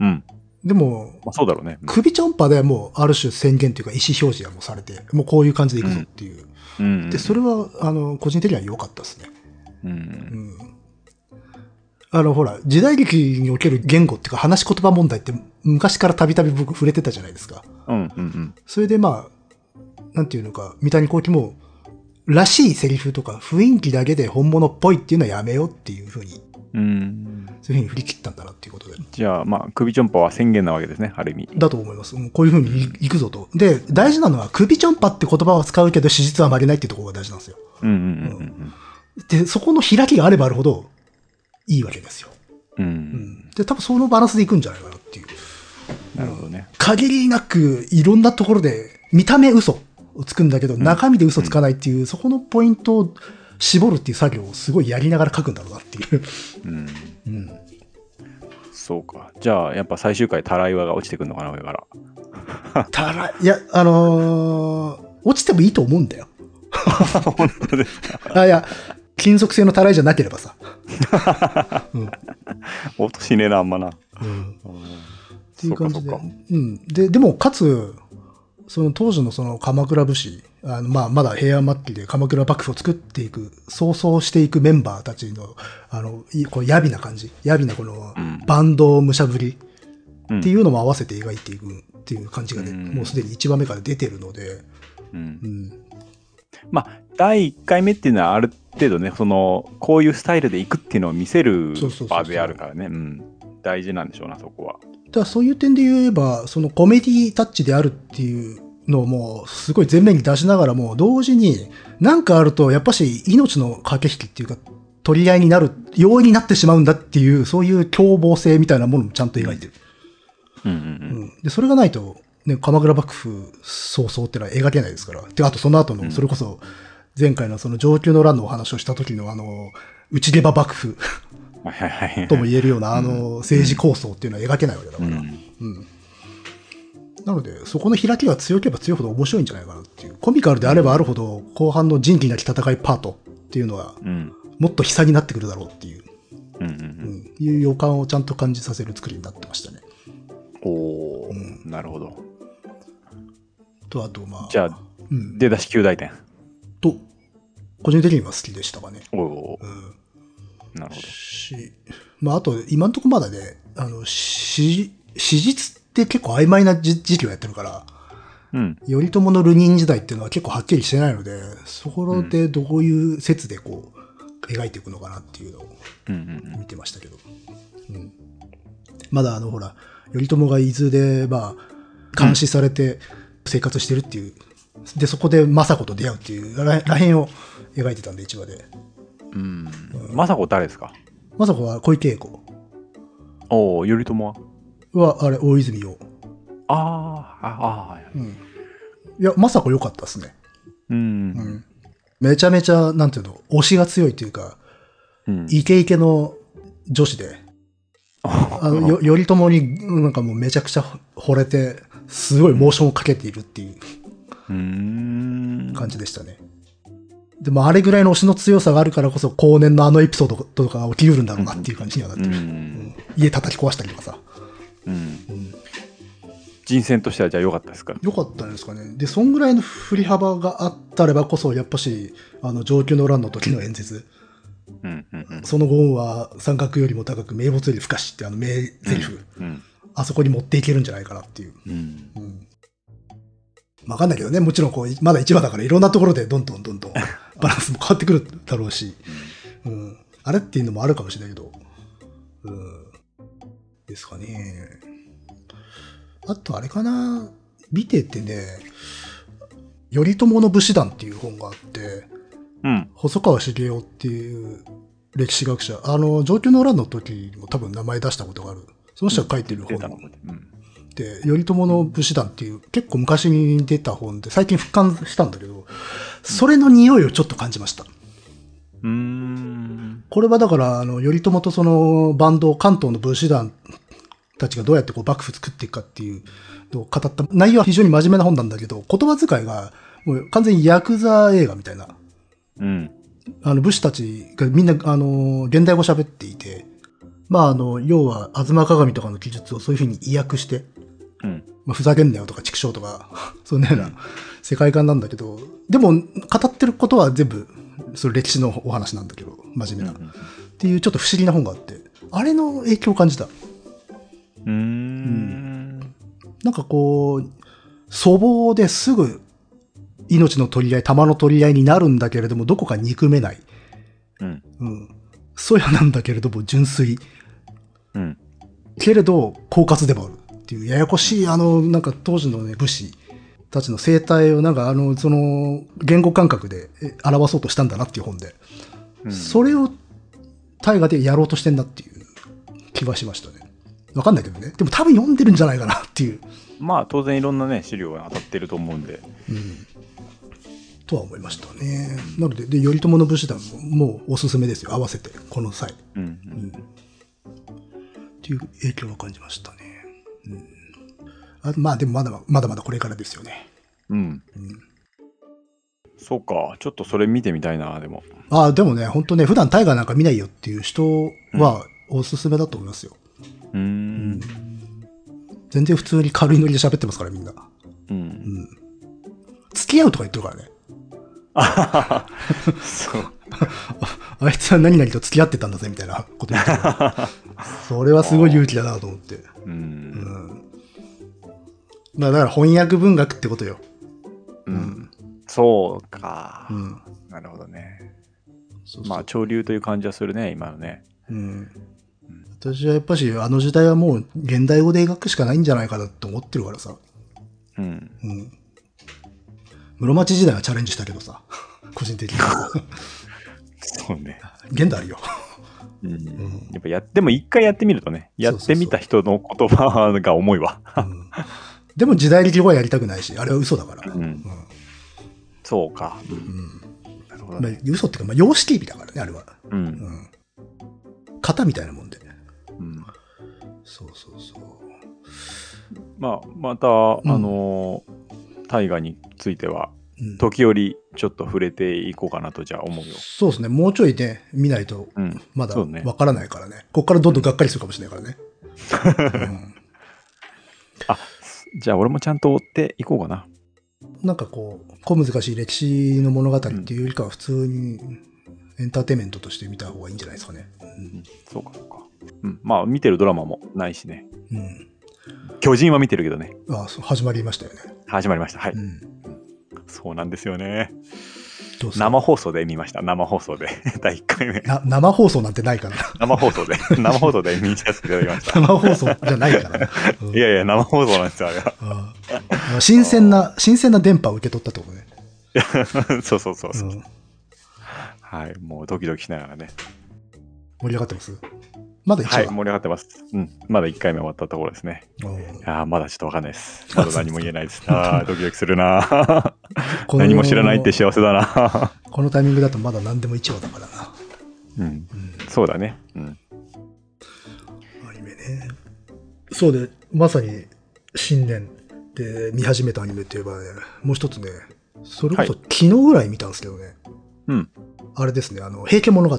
[SPEAKER 1] うん。
[SPEAKER 2] でも、
[SPEAKER 1] まあ、そうだろうね。
[SPEAKER 2] 首ちょんぱでもうある種宣言というか意思表示はもうされて、もうこういう感じでいくぞっていう。
[SPEAKER 1] うん。
[SPEAKER 2] で、それは、あの、個人的には良かったですね。
[SPEAKER 1] う。
[SPEAKER 2] うんん。あの、ほら、時代劇における言語っていうか話し言葉問題って昔からたびたび僕触れてたじゃないですか。
[SPEAKER 1] うん。うん。うん。
[SPEAKER 2] それでまあ、なんていうのか、三谷幸喜も、らしいセリフとか雰囲気だけで本物っぽいっていうのはやめようっていうふうに、
[SPEAKER 1] うん。
[SPEAKER 2] そういうふうに振り切ったんだなっていうことで。
[SPEAKER 1] じゃあ、まあ、首ちょんぱは宣言なわけですね、ある意味。
[SPEAKER 2] だと思います。もうこういうふうにいいくぞと。で、大事なのは首ちょんぱって言葉を使うけど史実は曲げないっていうところが大事なんですよ。
[SPEAKER 1] うん。うん。うん。
[SPEAKER 2] で、そこの開きがあればあるほどいいわけですよ。
[SPEAKER 1] うん。う。
[SPEAKER 2] うんん。で、多分そのバランスでいくんじゃないかなっていう。
[SPEAKER 1] なるほどね。
[SPEAKER 2] 限りなくいろんなところで見た目嘘をつくんだけど、中身で嘘つかないっていう、そこのポイントを絞るっていう作業をすごいやりながら書くんだろうなっていう。
[SPEAKER 1] うん。
[SPEAKER 2] うん。
[SPEAKER 1] そうか。じゃあ、やっぱ最終回、タライワが落ちてくるのかな、上から。
[SPEAKER 2] たら、いや、あのー落ちてもいいと思うんだよ。
[SPEAKER 1] 本当ですか。
[SPEAKER 2] あ、いや、金属製のたらいじゃなければさ。うん。
[SPEAKER 1] 落としねえな、あんまな。
[SPEAKER 2] うん。っ
[SPEAKER 1] うん
[SPEAKER 2] ていう感じで。うん。で、でも、かつ、その当時のその鎌倉武士、あのまあ、まだ平安末期で鎌倉幕府を作っていく、創造していくメンバーたちの、あの、いこう、やびな感じ、やびなこの
[SPEAKER 1] うん、
[SPEAKER 2] バンド武者ぶり
[SPEAKER 1] うん
[SPEAKER 2] っていうのも合わせて描いていくっていう感じがね、
[SPEAKER 1] うん
[SPEAKER 2] もうすでに1話目から出てるので、
[SPEAKER 1] うん
[SPEAKER 2] うん。
[SPEAKER 1] まあ、第1回目っていうのはある程度ね、その、こういうスタイルでいくっていうのを見せる
[SPEAKER 2] そうそうそうそう
[SPEAKER 1] 場であるからね。うん。大事なんでしょうな、そこは。
[SPEAKER 2] だそういう点で言えば、そのコメディタッチであるっていうのをもうすごい前面に出しながらも、同時になんかあるとやっぱし命の駆け引きっていうか、取り合いになる、容易になってしまうんだっていう、そういう凶暴性みたいなものもちゃんと描いてる。
[SPEAKER 1] うんうん
[SPEAKER 2] うんで、それがないと、ね、鎌倉幕府早々ってのは描けないですから。で、あとその後の、それこそ、前回のその上級の乱のお話をした時のあの、内ゲバ幕府。とも言えるようなあの政治構想っていうのは描けないわけだから。
[SPEAKER 1] うん。
[SPEAKER 2] うん。なので、そこの開きが強ければ強いほど面白いんじゃないかなっていう。コミカルであればあるほど、後半の仁義なき戦いパートっていうのは、
[SPEAKER 1] うん。
[SPEAKER 2] もっと悲惨になってくるだろうっていう、
[SPEAKER 1] うんうんう。
[SPEAKER 2] うんん、いう予感をちゃんと感じさせる作りになってましたね。
[SPEAKER 1] おお、なるほど。
[SPEAKER 2] と、あと、まあ、
[SPEAKER 1] じゃあ、
[SPEAKER 2] うん。
[SPEAKER 1] 出だし9大点。
[SPEAKER 2] と、個人的には好きでしたかね。
[SPEAKER 1] おお
[SPEAKER 2] うん。
[SPEAKER 1] なるほど。
[SPEAKER 2] し、まあ、あと、今んとこまだね、あの、史、史実って結構曖昧な時時期をやってるから、
[SPEAKER 1] うん。
[SPEAKER 2] 頼朝の流人時代っていうのは結構はっきりしてないので、そこでどういう説でこう、描いていくのかなっていうのを
[SPEAKER 1] うんうん
[SPEAKER 2] 見てましたけど。うん。まだあの、ほら、頼朝が伊豆で、まあ、監視されて生活してるっていう、で、そこで政子と出会うっていうららへんを描いてたんで、一話で。
[SPEAKER 1] うん。うん。政子誰ですか？
[SPEAKER 2] 政子は小池栄子
[SPEAKER 1] おお、頼朝は？
[SPEAKER 2] は、あれ、大泉洋。
[SPEAKER 1] あーあ、ああ、はい。
[SPEAKER 2] うん。いや、政子良かったですね。
[SPEAKER 1] うん。
[SPEAKER 2] うん。めちゃめちゃ、なんていうの、推しが強いというか、
[SPEAKER 1] うん。
[SPEAKER 2] イケイケの女子で、あの、よ、頼朝になんかもうめちゃくちゃ惚れて、すごいモーションをかけているっていう
[SPEAKER 1] うーん。
[SPEAKER 2] 感じでしたね。でもあれぐらいの推しの強さがあるからこそ、後年のあのエピソードとかが起きうるんだろうなっていう感じにはなって
[SPEAKER 1] う
[SPEAKER 2] る。
[SPEAKER 1] ん。
[SPEAKER 2] 家叩き壊したりとかさ。
[SPEAKER 1] うん。
[SPEAKER 2] うん。
[SPEAKER 1] 人選としてはじゃあ良かったですか？
[SPEAKER 2] よかったんですかね。で、そんぐらいの振り幅があったればこそ、やっぱし、あの、上級の乱の時の演説。
[SPEAKER 1] うんうんうん。
[SPEAKER 2] その後は三角よりも高く名物より不可視ってあの名台詞、
[SPEAKER 1] うん。
[SPEAKER 2] あそこに持っていけるんじゃないかなっていう。
[SPEAKER 1] うん。
[SPEAKER 2] うんわかんないけどね、もちろんこう、まだ1話だからいろんなところでどんどんどんどん バランスも変わってくるだろうし、うん。あれっていうのもあるかもしれないけど、うん。ですかね。あとあれかな、見ててね、頼朝の武士団っていう本があって、
[SPEAKER 1] うん。
[SPEAKER 2] 細川茂雄っていう歴史学者、あの、上級の乱の時にも多分名前出したことがある。その人が書いてる本頼朝の武士団っていう結構昔に出た本で最近復刊したんだけど、それの匂いをちょっと感じました。
[SPEAKER 1] うーん。
[SPEAKER 2] これはだから、あの、頼朝とそのバンド、関東の武士団たちがどうやってこう幕府作っていくかっていうのを語った内容は非常に真面目な本なんだけど、言葉遣いがもう完全にヤクザ映画みたいな。
[SPEAKER 1] うん。
[SPEAKER 2] あの、武士たちがみんな、あの、現代語喋っていて、まあ、あの、要は、吾妻鏡とかの記述をそういうふうに意訳して、
[SPEAKER 1] うん。
[SPEAKER 2] まあ、ふざけんなよとか、畜生とか、そんなような世界観なんだけど、でも、語ってることは全部、その歴史のお話なんだけど、真面目な。っていうちょっと不思議な本があって、あれの影響を感じた。
[SPEAKER 1] うーん。
[SPEAKER 2] なんかこう、粗暴ですぐ命の取り合い、弾の取り合いになるんだけれども、どこか憎めない。
[SPEAKER 1] うん。
[SPEAKER 2] うん。そやなんだけれども、純粋。
[SPEAKER 1] うん。
[SPEAKER 2] けれど、狡猾でもあるっていう、ややこしい、あの、なんか当時のね、武士たちの生態を、なんかあの、その、言語感覚でえ表そうとしたんだなっていう本で、
[SPEAKER 1] うん
[SPEAKER 2] それを大河でやろうとしてんなっていう気はしましたね。わかんないけどね。でも多分読んでるんじゃないかなっていう、
[SPEAKER 1] まあ当然いろんなね資料が当たってると思うんで
[SPEAKER 2] うん、とは思いましたね。なので、で、頼朝の武士団ももうおすすめですよ。合わせて、この際。
[SPEAKER 1] うん
[SPEAKER 2] うんっていう影響を感じましたね。うん、あまあでもまだまだまだこれからですよね。
[SPEAKER 1] うん、うん、そうか。ちょっとそれ見てみたいなでも。
[SPEAKER 2] ああ、でもね、本当ね、普段大河なんか見ないよっていう人はおすすめだと思いますよ。
[SPEAKER 1] うーん。
[SPEAKER 2] 全然普通に軽いノリで喋ってますからみんな。
[SPEAKER 1] うん。
[SPEAKER 2] 付き合うとか言ってるからね。
[SPEAKER 1] あははは。そう
[SPEAKER 2] あいつは何々と付き合ってたんだぜみたいなこと言って。それはすごい勇気だなと思って。
[SPEAKER 1] うん
[SPEAKER 2] まあだから翻訳文学ってことよ。
[SPEAKER 1] うんそうか
[SPEAKER 2] うん。
[SPEAKER 1] なるほどね
[SPEAKER 2] そうそう
[SPEAKER 1] まあ潮流という感じはするね今のね
[SPEAKER 2] うん。私はやっぱし、あの時代はもう現代語で描くしかないんじゃないかなと思ってるからさ。
[SPEAKER 1] うん
[SPEAKER 2] うん。室町時代はチャレンジしたけどさ。個人的に。
[SPEAKER 1] そうね。
[SPEAKER 2] 現代あるよ。
[SPEAKER 1] うん。
[SPEAKER 2] ん。
[SPEAKER 1] やっぱやでも一回やってみるとねやってみた人の言葉が重いわ。
[SPEAKER 2] うん。でも時代劇語はやりたくないし、あれは嘘だから。
[SPEAKER 1] うん。
[SPEAKER 2] うん。
[SPEAKER 1] そうか。
[SPEAKER 2] う
[SPEAKER 1] るほど
[SPEAKER 2] まあ
[SPEAKER 1] ね、
[SPEAKER 2] 嘘っていうか、まあ、様式美だからね、あれは。
[SPEAKER 1] う
[SPEAKER 2] うん。ん。型みたいなもんで。
[SPEAKER 1] うん。
[SPEAKER 2] そうそうそう。
[SPEAKER 1] まあまた、
[SPEAKER 2] ん
[SPEAKER 1] あの大河については
[SPEAKER 2] うん、
[SPEAKER 1] 時折ちょっと触れていこうかなとじゃあ思うよ。
[SPEAKER 2] そうですね。もうちょいね、見ないと、
[SPEAKER 1] うん。
[SPEAKER 2] まだわからないからね。こっからどんどんがっかりするかもしれないからね。
[SPEAKER 1] あじゃあ俺もちゃんと追っていこうかな。
[SPEAKER 2] うん、なんかこう、小難しい歴史の物語っていうよりかは普通にエンターテインメントとして見た方がいいんじゃないですかね。
[SPEAKER 1] うん、そうかそうか。うん。まあ見てるドラマもないしね。
[SPEAKER 2] うん。うん
[SPEAKER 1] 巨人は見てるけどね。
[SPEAKER 2] あそう始まりましたよね。
[SPEAKER 1] 始まりました。はい。
[SPEAKER 2] うん。
[SPEAKER 1] そうなんですよね。生放送で見ました。生放送で。第1回目。
[SPEAKER 2] な生放送なんてないからな。
[SPEAKER 1] 生放送で。生放送で見させていただきました。
[SPEAKER 2] 生放送じゃないからな。う ん
[SPEAKER 1] いやいや、生放送なんですよ、あれは。
[SPEAKER 2] 新鮮な、新鮮な電波を受け取ったってことね。
[SPEAKER 1] そうそうそうそう、
[SPEAKER 2] うん
[SPEAKER 1] はい。もうドキドキしながらね。
[SPEAKER 2] 盛り上がってます？まだ1話。
[SPEAKER 1] はい、盛り上がってます。うん。まだ1回目終わったところですね。
[SPEAKER 2] うん
[SPEAKER 1] いやーまだちょっとわかんないです。まだ何も言えないです。ああ、ドキドキするな 何も知らないって幸せだな
[SPEAKER 2] このタイミングだとまだ何でも1話だからな。
[SPEAKER 1] うん。
[SPEAKER 2] うん
[SPEAKER 1] そうだね。うん。
[SPEAKER 2] アニメね。そうで、まさに新年で見始めたアニメといえばね、もう一つね、それこそ
[SPEAKER 1] は
[SPEAKER 2] 昨日ぐらい見たんですけどね、
[SPEAKER 1] うん。
[SPEAKER 2] あれですね、あの、平家物語。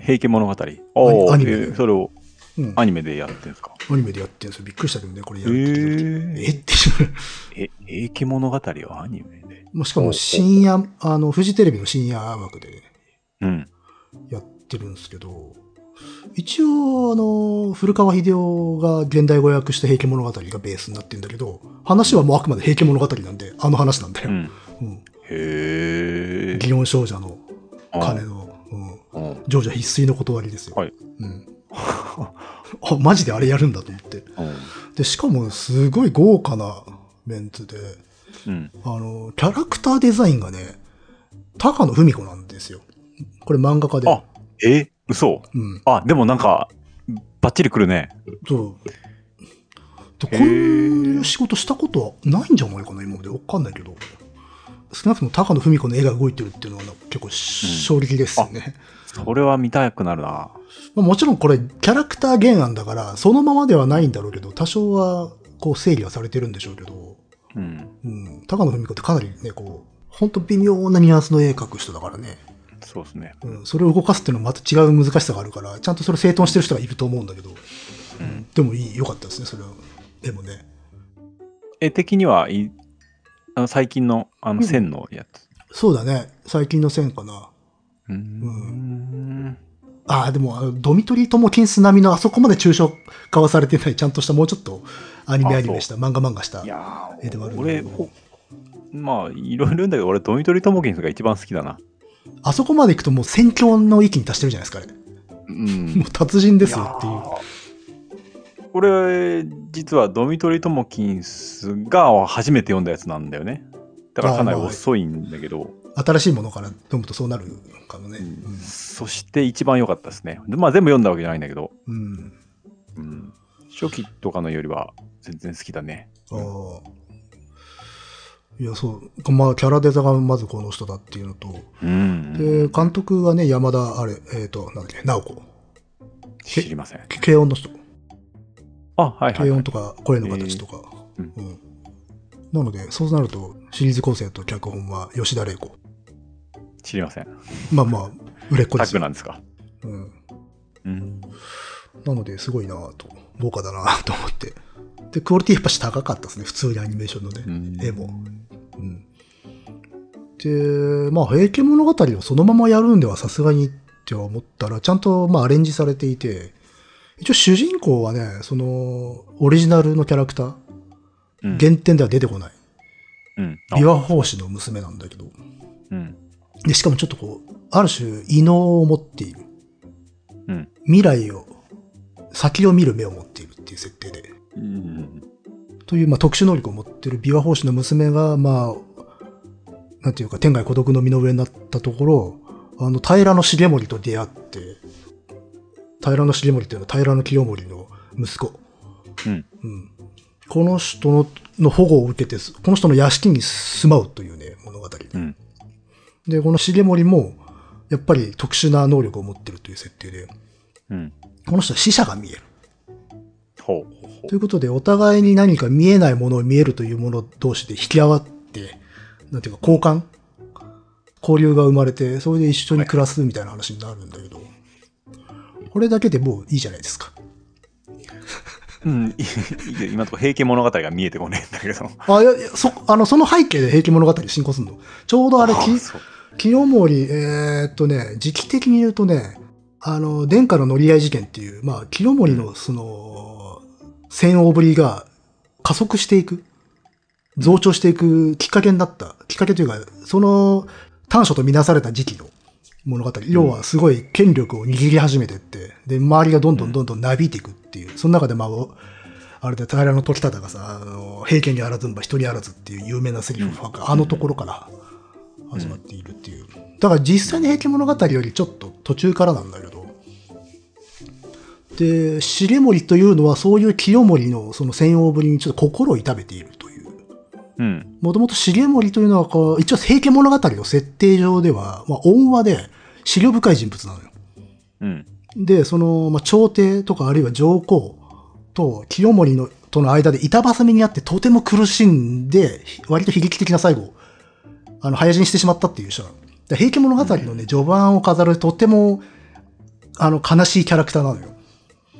[SPEAKER 1] 平家物語。おー
[SPEAKER 2] アニメ
[SPEAKER 1] えーそれを
[SPEAKER 2] うん、
[SPEAKER 1] アニメでやってるんですか？
[SPEAKER 2] アニメでやってるんですよ。びっくりしたけどね、これ
[SPEAKER 1] え
[SPEAKER 2] やるって。え
[SPEAKER 1] ー、
[SPEAKER 2] って。
[SPEAKER 1] え、平家物語をアニメで？
[SPEAKER 2] まあしかも深夜、あの、フジテレビの深夜枠で
[SPEAKER 1] うん。
[SPEAKER 2] やってるんですけど、一応、あの、古川秀夫が現代語訳した平家物語がベースになってるんだけど、話はもうあくまで平家物語なんで、あの話なんだよ。
[SPEAKER 1] うん。
[SPEAKER 2] うん。
[SPEAKER 1] へえ。
[SPEAKER 2] 祇園少女の金の、うん、
[SPEAKER 1] うん。
[SPEAKER 2] 常者必須の断りですよ。
[SPEAKER 1] はい。
[SPEAKER 2] うん。あ、マジであれやるんだと思って。
[SPEAKER 1] うん。
[SPEAKER 2] で、しかもすごい豪華なメンツで、
[SPEAKER 1] うん。
[SPEAKER 2] あの、キャラクターデザインがね、高野文子なんですよ。これ漫画家で。
[SPEAKER 1] あ、え？嘘
[SPEAKER 2] うん。
[SPEAKER 1] あ、でもなんか、バッチリくるね。
[SPEAKER 2] そう。こう
[SPEAKER 1] ー
[SPEAKER 2] いう仕事したことはないんじゃないかな、今まで。わかんないけど。少なくとも高野文子の絵が動いてるっていうのは結構衝撃ですよね。
[SPEAKER 1] それは見たくなるな。
[SPEAKER 2] まあ、もちろんこれキャラクター原案だから、そのままではないんだろうけど、多少はこう整理はされてるんでしょうけど、
[SPEAKER 1] うん。
[SPEAKER 2] うん、高野文子ってかなりね、こう、ほんと微妙なニュアンスの絵描く人だからね。
[SPEAKER 1] そうですね。
[SPEAKER 2] うん、それを動かすっていうのはまた違う難しさがあるから、ちゃんとそれ整頓してる人がいると思うんだけど、
[SPEAKER 1] うん。
[SPEAKER 2] でもいい、良かったですね、それは。絵もね。
[SPEAKER 1] 絵的にはい、あの最近のあの線のやつ。
[SPEAKER 2] そうだね、最近の線かな。
[SPEAKER 1] うーん。
[SPEAKER 2] ああ、でも、あのドミトリー・トモキンス並みのあそこまで抽象化はされてない、ちゃんとした、もうちょっとアニメ
[SPEAKER 1] あ
[SPEAKER 2] アニメした、漫画漫画した
[SPEAKER 1] い。や
[SPEAKER 2] 絵ではある
[SPEAKER 1] ー、俺、ほまあ、いろいろ言うんだけど、俺、ドミトリー・トモキンスが一番好きだな。
[SPEAKER 2] あそこまで行くともう戦況の域に達してるじゃないですか、あれ。
[SPEAKER 1] うん
[SPEAKER 2] もう達人ですよっていう。
[SPEAKER 1] やー俺、実はドミトリー・トモキンスが初めて読んだやつなんだよね。だからかなり遅いんだけど、
[SPEAKER 2] 新しいものから読むとそうなるかもね。
[SPEAKER 1] うんそして一番良かったですね。でまあ全部読んだわけじゃないんだけど、
[SPEAKER 2] うん。うん。
[SPEAKER 1] うん、初期とかのよりは全然好きだね。
[SPEAKER 2] ああ。いや、そう。まあ、キャラデザがまずこの人だっていうのと、
[SPEAKER 1] うん。
[SPEAKER 2] で、監督はね、山田、あれ、えっ、と、なんだっけ、直子。
[SPEAKER 1] 知りません。
[SPEAKER 2] 軽音の人。
[SPEAKER 1] あ、はいはい、はい。
[SPEAKER 2] 軽音とか声の形とか。
[SPEAKER 1] えーうん
[SPEAKER 2] うんなので、そうなると、シリーズ構成と脚本は吉田玲子。
[SPEAKER 1] 知りません。
[SPEAKER 2] まあまあ、売れっ子ですよ。
[SPEAKER 1] グなんですか？
[SPEAKER 2] うん。
[SPEAKER 1] うん。
[SPEAKER 2] なので、すごいなと、豪華だなと思って。で、クオリティやっぱし高かったですね、普通にアニメーションのね、
[SPEAKER 1] うん
[SPEAKER 2] 絵も。うん。で、まあ、平家物語をそのままやるんではさすがにって思ったら、ちゃんと、まあ、アレンジされていて、一応主人公はね、その、オリジナルのキャラクター、
[SPEAKER 1] うん。
[SPEAKER 2] 原点では出てこない。
[SPEAKER 1] うん。あ
[SPEAKER 2] 琵琶法師の娘なんだけど。
[SPEAKER 1] うん。
[SPEAKER 2] で、しかもちょっとこう、ある種、異能を持っている。
[SPEAKER 1] うん。
[SPEAKER 2] 未来を、先を見る目を持っているっていう設定で。
[SPEAKER 1] うん。
[SPEAKER 2] という、まあ、特殊能力を持っている琵琶法師の娘が、まあ、なんていうか、天外孤独の身の上になったところ、あの、平重盛と出会って、平重盛っていうのは平清盛の息子。
[SPEAKER 1] うん。
[SPEAKER 2] うん。この人のの保護を受けて、この人の屋敷に住まうというね、物語。
[SPEAKER 1] うん。
[SPEAKER 2] で、この重盛も、やっぱり特殊な能力を持ってるという設定で、
[SPEAKER 1] うん。
[SPEAKER 2] この人は死者が見える。
[SPEAKER 1] ほう
[SPEAKER 2] ということで、お互いに何か見えないものを見えるというもの同士で引き合わって、なんていうか交換？交流が生まれて、それで一緒に暮らすみたいな話になるんだけど、これだけでもういいじゃないですか。
[SPEAKER 1] う。うん。今のところ平家物語が見えてこねえんだけど。
[SPEAKER 2] あ、いや、そ、あの、その背景で平家物語進行するの。ちょうどあれ、き
[SPEAKER 1] そう
[SPEAKER 2] 清盛、えーっとね、時期的に言うとね、あの、殿下の乗り合い事件っていう、まあ、清盛のその、戦王ぶりが加速していく、増長していくきっかけになった、きっかけというか、その短所とみなされた時期の物語。要はすごい権力を握り始めてって、で、周りがどんどんどんどんなびいていくっていう、その中でまあ、おあれで平の時忠がさ、あの、平家にあらずんば人にあらずっていう有名なセリフが、あのところから始まっているっていう。だから実際に平家物語よりちょっと途中からなんだけど、で、重盛というのはそういう清盛のその戦王ぶりにちょっと心を痛めているという。
[SPEAKER 1] うん。
[SPEAKER 2] もともと重盛というのはこう、一応平家物語の設定上では、まあ、恩和で資料深い人物なのよ。
[SPEAKER 1] うん。
[SPEAKER 2] で、その、まあ、朝廷とかあるいは上皇と清盛のとの間で板挟みにあってとても苦しんで、割と悲劇的な最後、あの、早死にしてしまったっていう人なの。で平家物語のね、序盤を飾るとても、あの、悲しいキャラクターなのよ。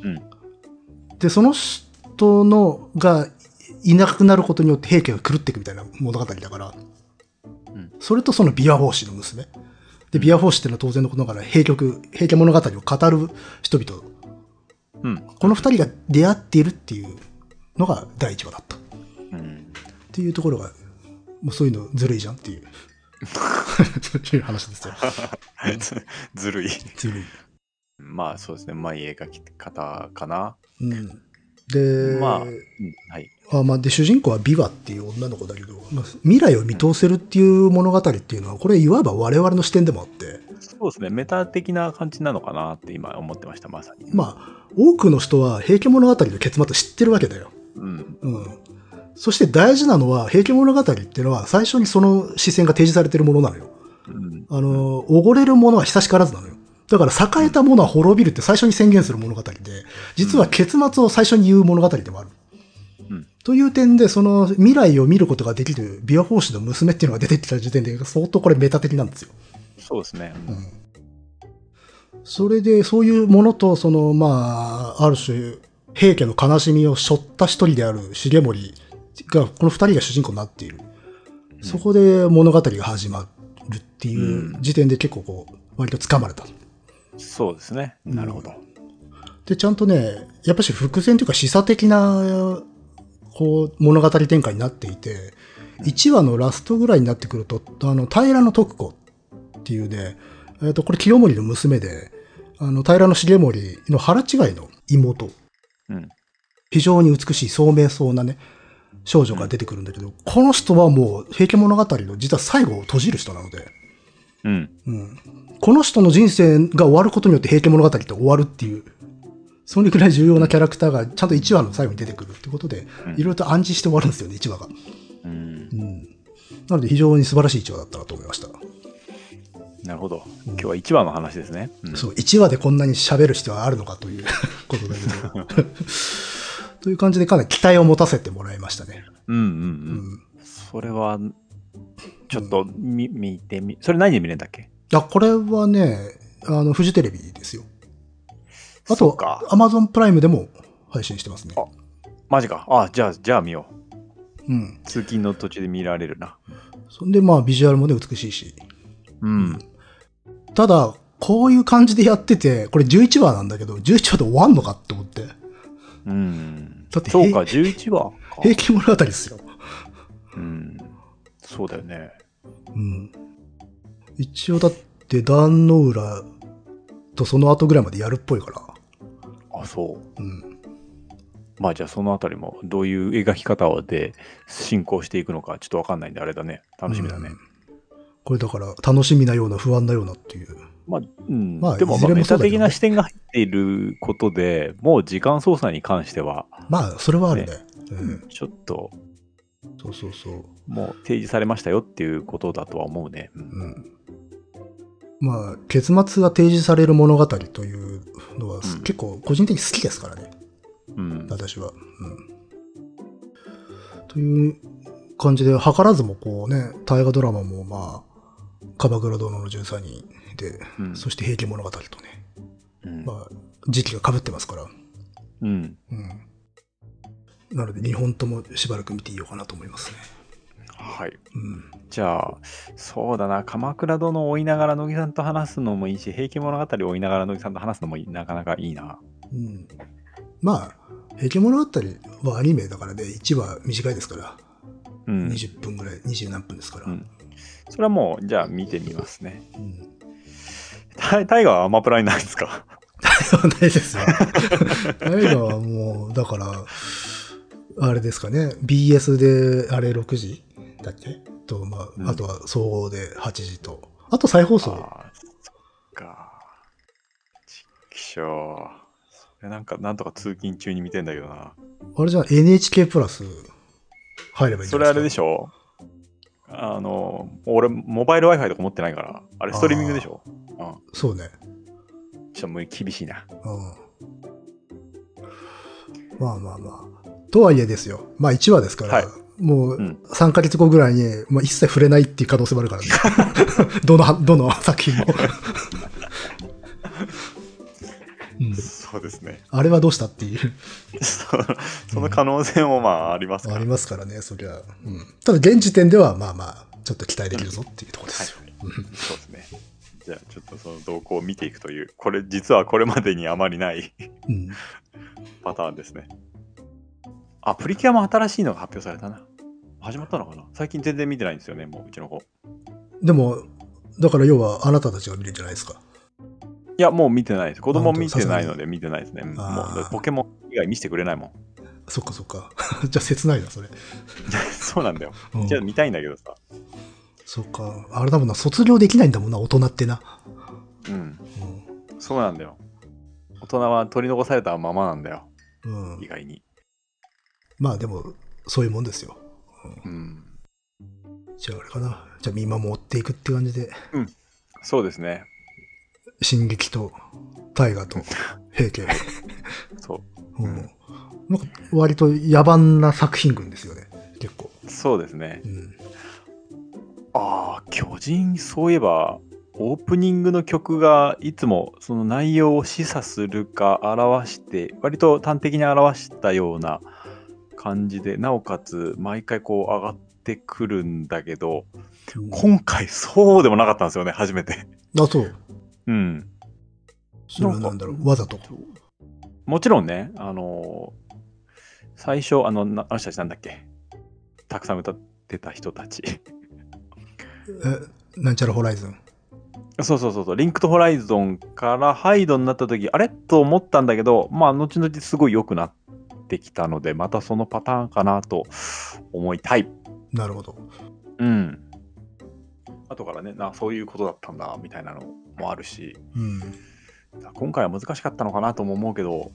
[SPEAKER 1] うん。
[SPEAKER 2] で、その人の、がいなくなることによって平家が狂っていくみたいな物語だから、
[SPEAKER 1] うん
[SPEAKER 2] それとその琵琶法師の娘で、ビアフォーシっていうのは当然のことながら、平曲、平家物語を語る人々。
[SPEAKER 1] うん。
[SPEAKER 2] この二人が出会っているっていうのが第一話だった。っ
[SPEAKER 1] うん。
[SPEAKER 2] ていうところが、もうそういうのずるいじゃんっていう。いう話ですよ。
[SPEAKER 1] ず ずるい。
[SPEAKER 2] ずるい。
[SPEAKER 1] まあそうですね。まあいい描き方かな。
[SPEAKER 2] うん。で、
[SPEAKER 1] まあ、うんはい。
[SPEAKER 2] あまあ、で主人公はビワっていう女の子だけど、まあ、未来を見通せるっていう物語っていうのは、これいわば我々の視点でもあって、
[SPEAKER 1] そうですね。メタ的な感じなのかなって今思ってました、まさに。
[SPEAKER 2] まあ、多くの人は平家物語の結末知ってるわけだよ。
[SPEAKER 1] うん。
[SPEAKER 2] うん。そして大事なのは、平家物語っていうのは最初にその視線が提示されてるものなのよ。
[SPEAKER 1] うん。
[SPEAKER 2] あの、おごれるものは久しからずなのよ。だから栄えたものは滅びるって最初に宣言する物語で、実は結末を最初に言う物語でもある。
[SPEAKER 1] うん
[SPEAKER 2] という点で、その未来を見ることができるビアフォーシの娘っていうのが出てきた時点で相当これメタ的なんですよ。
[SPEAKER 1] そうですね。
[SPEAKER 2] うんそれで、そういうものと、その、まあ、ある種、平家の悲しみを背負った一人である重盛が、この二人が主人公になっている。そこで物語が始まるっていう時点で結構こう、割と掴まれた。
[SPEAKER 1] そうですね。なるほど。
[SPEAKER 2] で、ちゃんとね、やっぱし伏線というか示唆的な、こう、物語展開になっていて、1話のラストぐらいになってくると、あの、平野徳子っていうね、えっ、と、これ清盛の娘で、あの、平野重盛の腹違いの妹。
[SPEAKER 1] うん。
[SPEAKER 2] 非常に美しい聡明そうなね、少女が出てくるんだけど、この人はもう、平家物語の実は最後を閉じる人なので、
[SPEAKER 1] うん。
[SPEAKER 2] うん。この人の人生が終わることによって平家物語って終わるっていう、それくらい重要なキャラクターがちゃんと1話の最後に出てくるってことで、
[SPEAKER 1] うん
[SPEAKER 2] いろいろと暗示して終わるんですよね、1話が。
[SPEAKER 1] うん。
[SPEAKER 2] うん。なので非常に素晴らしい1話だったなと思いました。
[SPEAKER 1] なるほど。今日は1話の話ですね。うん
[SPEAKER 2] そう、1話でこんなに喋る必要はあるのかということだけど。という感じでかなり期待を持たせてもらいましたね。
[SPEAKER 1] うんうんう。
[SPEAKER 2] うんん。
[SPEAKER 1] それは、ちょっと見見てみ、それ何で見れるんだっけ？
[SPEAKER 2] あ、これはね、あの、フジテレビですよ。あとアマゾンプライムでも配信してますね。
[SPEAKER 1] あマジか。あ、じゃあ、じゃあ見よう。
[SPEAKER 2] うん。
[SPEAKER 1] 通勤の途中で見られるな。
[SPEAKER 2] そんで、まあ、ビジュアルもね、美しいし。
[SPEAKER 1] うん。
[SPEAKER 2] ただ、こういう感じでやってて、これ11話なんだけど、11話で終わんのかって思って。
[SPEAKER 1] うん。
[SPEAKER 2] だって
[SPEAKER 1] そうか、11話か。
[SPEAKER 2] 平気物語ですよ。
[SPEAKER 1] うん。そうだよね。
[SPEAKER 2] うん。一応だって、壇の浦とその後ぐらいまでやるっぽいから。
[SPEAKER 1] あ、そう。
[SPEAKER 2] うん。
[SPEAKER 1] まあじゃあそのあたりもどういう描き方で進行していくのかちょっとわかんないんであれだね。楽しみだね。
[SPEAKER 2] うんこれだから、楽しみなような不安なようなっていう。
[SPEAKER 1] まあ、うん。
[SPEAKER 2] まあ
[SPEAKER 1] でも、まあ、メタ的な視点が入っていることで、もう時間操作に関しては、
[SPEAKER 2] まあ、それはあるね。
[SPEAKER 1] ね
[SPEAKER 2] うん。
[SPEAKER 1] ちょっと、
[SPEAKER 2] そうそうそう。
[SPEAKER 1] もう提示されましたよっていうことだとは思うね。うん
[SPEAKER 2] うん。まあ、結末が提示される物語というのは、
[SPEAKER 1] うん
[SPEAKER 2] 結構個人的に好きですからね。
[SPEAKER 1] うん。
[SPEAKER 2] 私は。うん。という感じで、図らずもこうね、大河ドラマもまあ、鎌倉殿の13人で、
[SPEAKER 1] うん
[SPEAKER 2] そして平家物語とね、
[SPEAKER 1] うん
[SPEAKER 2] まあ、時期が被ってますから。
[SPEAKER 1] うん。
[SPEAKER 2] うん。なので、2本ともしばらく見ていようかなと思いますね。
[SPEAKER 1] はい。
[SPEAKER 2] うん。
[SPEAKER 1] じゃあ、そうだな、鎌倉殿を追いながら乃木さんと話すのもいいし、平家物語を追いながら乃木さんと話すのもいいなかなかいいな。
[SPEAKER 2] うん。まあ、平家物語はアニメだからね、1話短いですから、
[SPEAKER 1] うん。
[SPEAKER 2] 20分ぐらい、20何分ですから。
[SPEAKER 1] うんそれはもう、じゃあ見てみますね。
[SPEAKER 2] うん
[SPEAKER 1] タタイガーはアマプラにないですか？
[SPEAKER 2] ないですよ。映画はもう、だから、あれですかね、BS で、あれ6時だっけ？と、ま
[SPEAKER 1] うん
[SPEAKER 2] あ、あとは総合で8時と。あと再放送。
[SPEAKER 1] あーそっか。ちっきしょう。それなんか、なんとか通勤中に見てんだけどな。
[SPEAKER 2] あれじゃん、NHK プラス入ればいいんじ
[SPEAKER 1] それあ
[SPEAKER 2] ゃないですか？
[SPEAKER 1] れでしょ？あの、俺、モバイル Wi-Fi とか持ってないから、あれストリーミングでしょ？うん。
[SPEAKER 2] そうね。
[SPEAKER 1] ちょっともう厳しいな。
[SPEAKER 2] うん。まあまあまあ。とはいえですよ。まあ1話ですから、
[SPEAKER 1] はい
[SPEAKER 2] もう
[SPEAKER 1] うん
[SPEAKER 2] 3ヶ月後ぐらいに、まあ、一切触れないっていう可能性もあるからね。どの、どの作品も。うん、
[SPEAKER 1] そうですね。
[SPEAKER 2] あれはどうしたっていう、
[SPEAKER 1] そその可能性もまあありますから。
[SPEAKER 2] ありますからね、そりゃ。うん。ただ現時点ではまあまあ、ちょっと期待できるぞっていうところですよ。
[SPEAKER 1] はいそうですね。じゃあちょっとその動向を見ていくという、これ実はこれまでにあまりない
[SPEAKER 2] うん。
[SPEAKER 1] パターンですね。あ、プリキュアも新しいのが発表されたな。始まったのかな？最近全然見てないんですよね、もううちの子。
[SPEAKER 2] でも、だから要はあなたたちが見るんじゃないですか。
[SPEAKER 1] いや、もう見てないです。子供見てないので見てないですね。もうポケモン以外見せてくれないもん。
[SPEAKER 2] そっかそっか。じゃあ切ないな、それ。
[SPEAKER 1] そうなんだよ。
[SPEAKER 2] うん
[SPEAKER 1] じゃあ見たいんだけどさ。
[SPEAKER 2] そっか。あれだもんな、卒業できないんだもんな、大人ってな。
[SPEAKER 1] うん。
[SPEAKER 2] う
[SPEAKER 1] そうなんだよ。大人は取り残されたままなんだよ。
[SPEAKER 2] ん。うん
[SPEAKER 1] 意。外に。
[SPEAKER 2] まあでも、そういうもんですよ。
[SPEAKER 1] うん。
[SPEAKER 2] じゃああれかな。じゃあ見守っていくって感じで、
[SPEAKER 1] そうですね。
[SPEAKER 2] 進撃と大河と平家。
[SPEAKER 1] そう。
[SPEAKER 2] うん。なんか割と野蛮な作品群ですよね。結構。
[SPEAKER 1] そうですね
[SPEAKER 2] う。ん。
[SPEAKER 1] ああ、巨人、そういえば、オープニングの曲がいつもその内容を示唆するか表して、割と端的に表したような感じで、なおかつ毎回こう上がってくるんだけど、今回そうでもなかったんですよね、初めて。
[SPEAKER 2] あ、そう。
[SPEAKER 1] うん。
[SPEAKER 2] それはなんだろう？わざと？
[SPEAKER 1] もちろんね、あのー最初、あの、なあの人たちなんだっけ？たくさん歌ってた人たち。
[SPEAKER 2] え、なんちゃらホライズン？
[SPEAKER 1] そうそうそうそう、リンクとホライゾンからハイドになった時、あれ？と思ったんだけど、まあ、後々すごい良くなってきたので、またそのパターンかなと思いたい。
[SPEAKER 2] なるほど。
[SPEAKER 1] うん。後からね、なそういうことだったんだ、みたいなのもあるし、
[SPEAKER 2] うん。
[SPEAKER 1] 今回は難しかったのかなとも思うけど、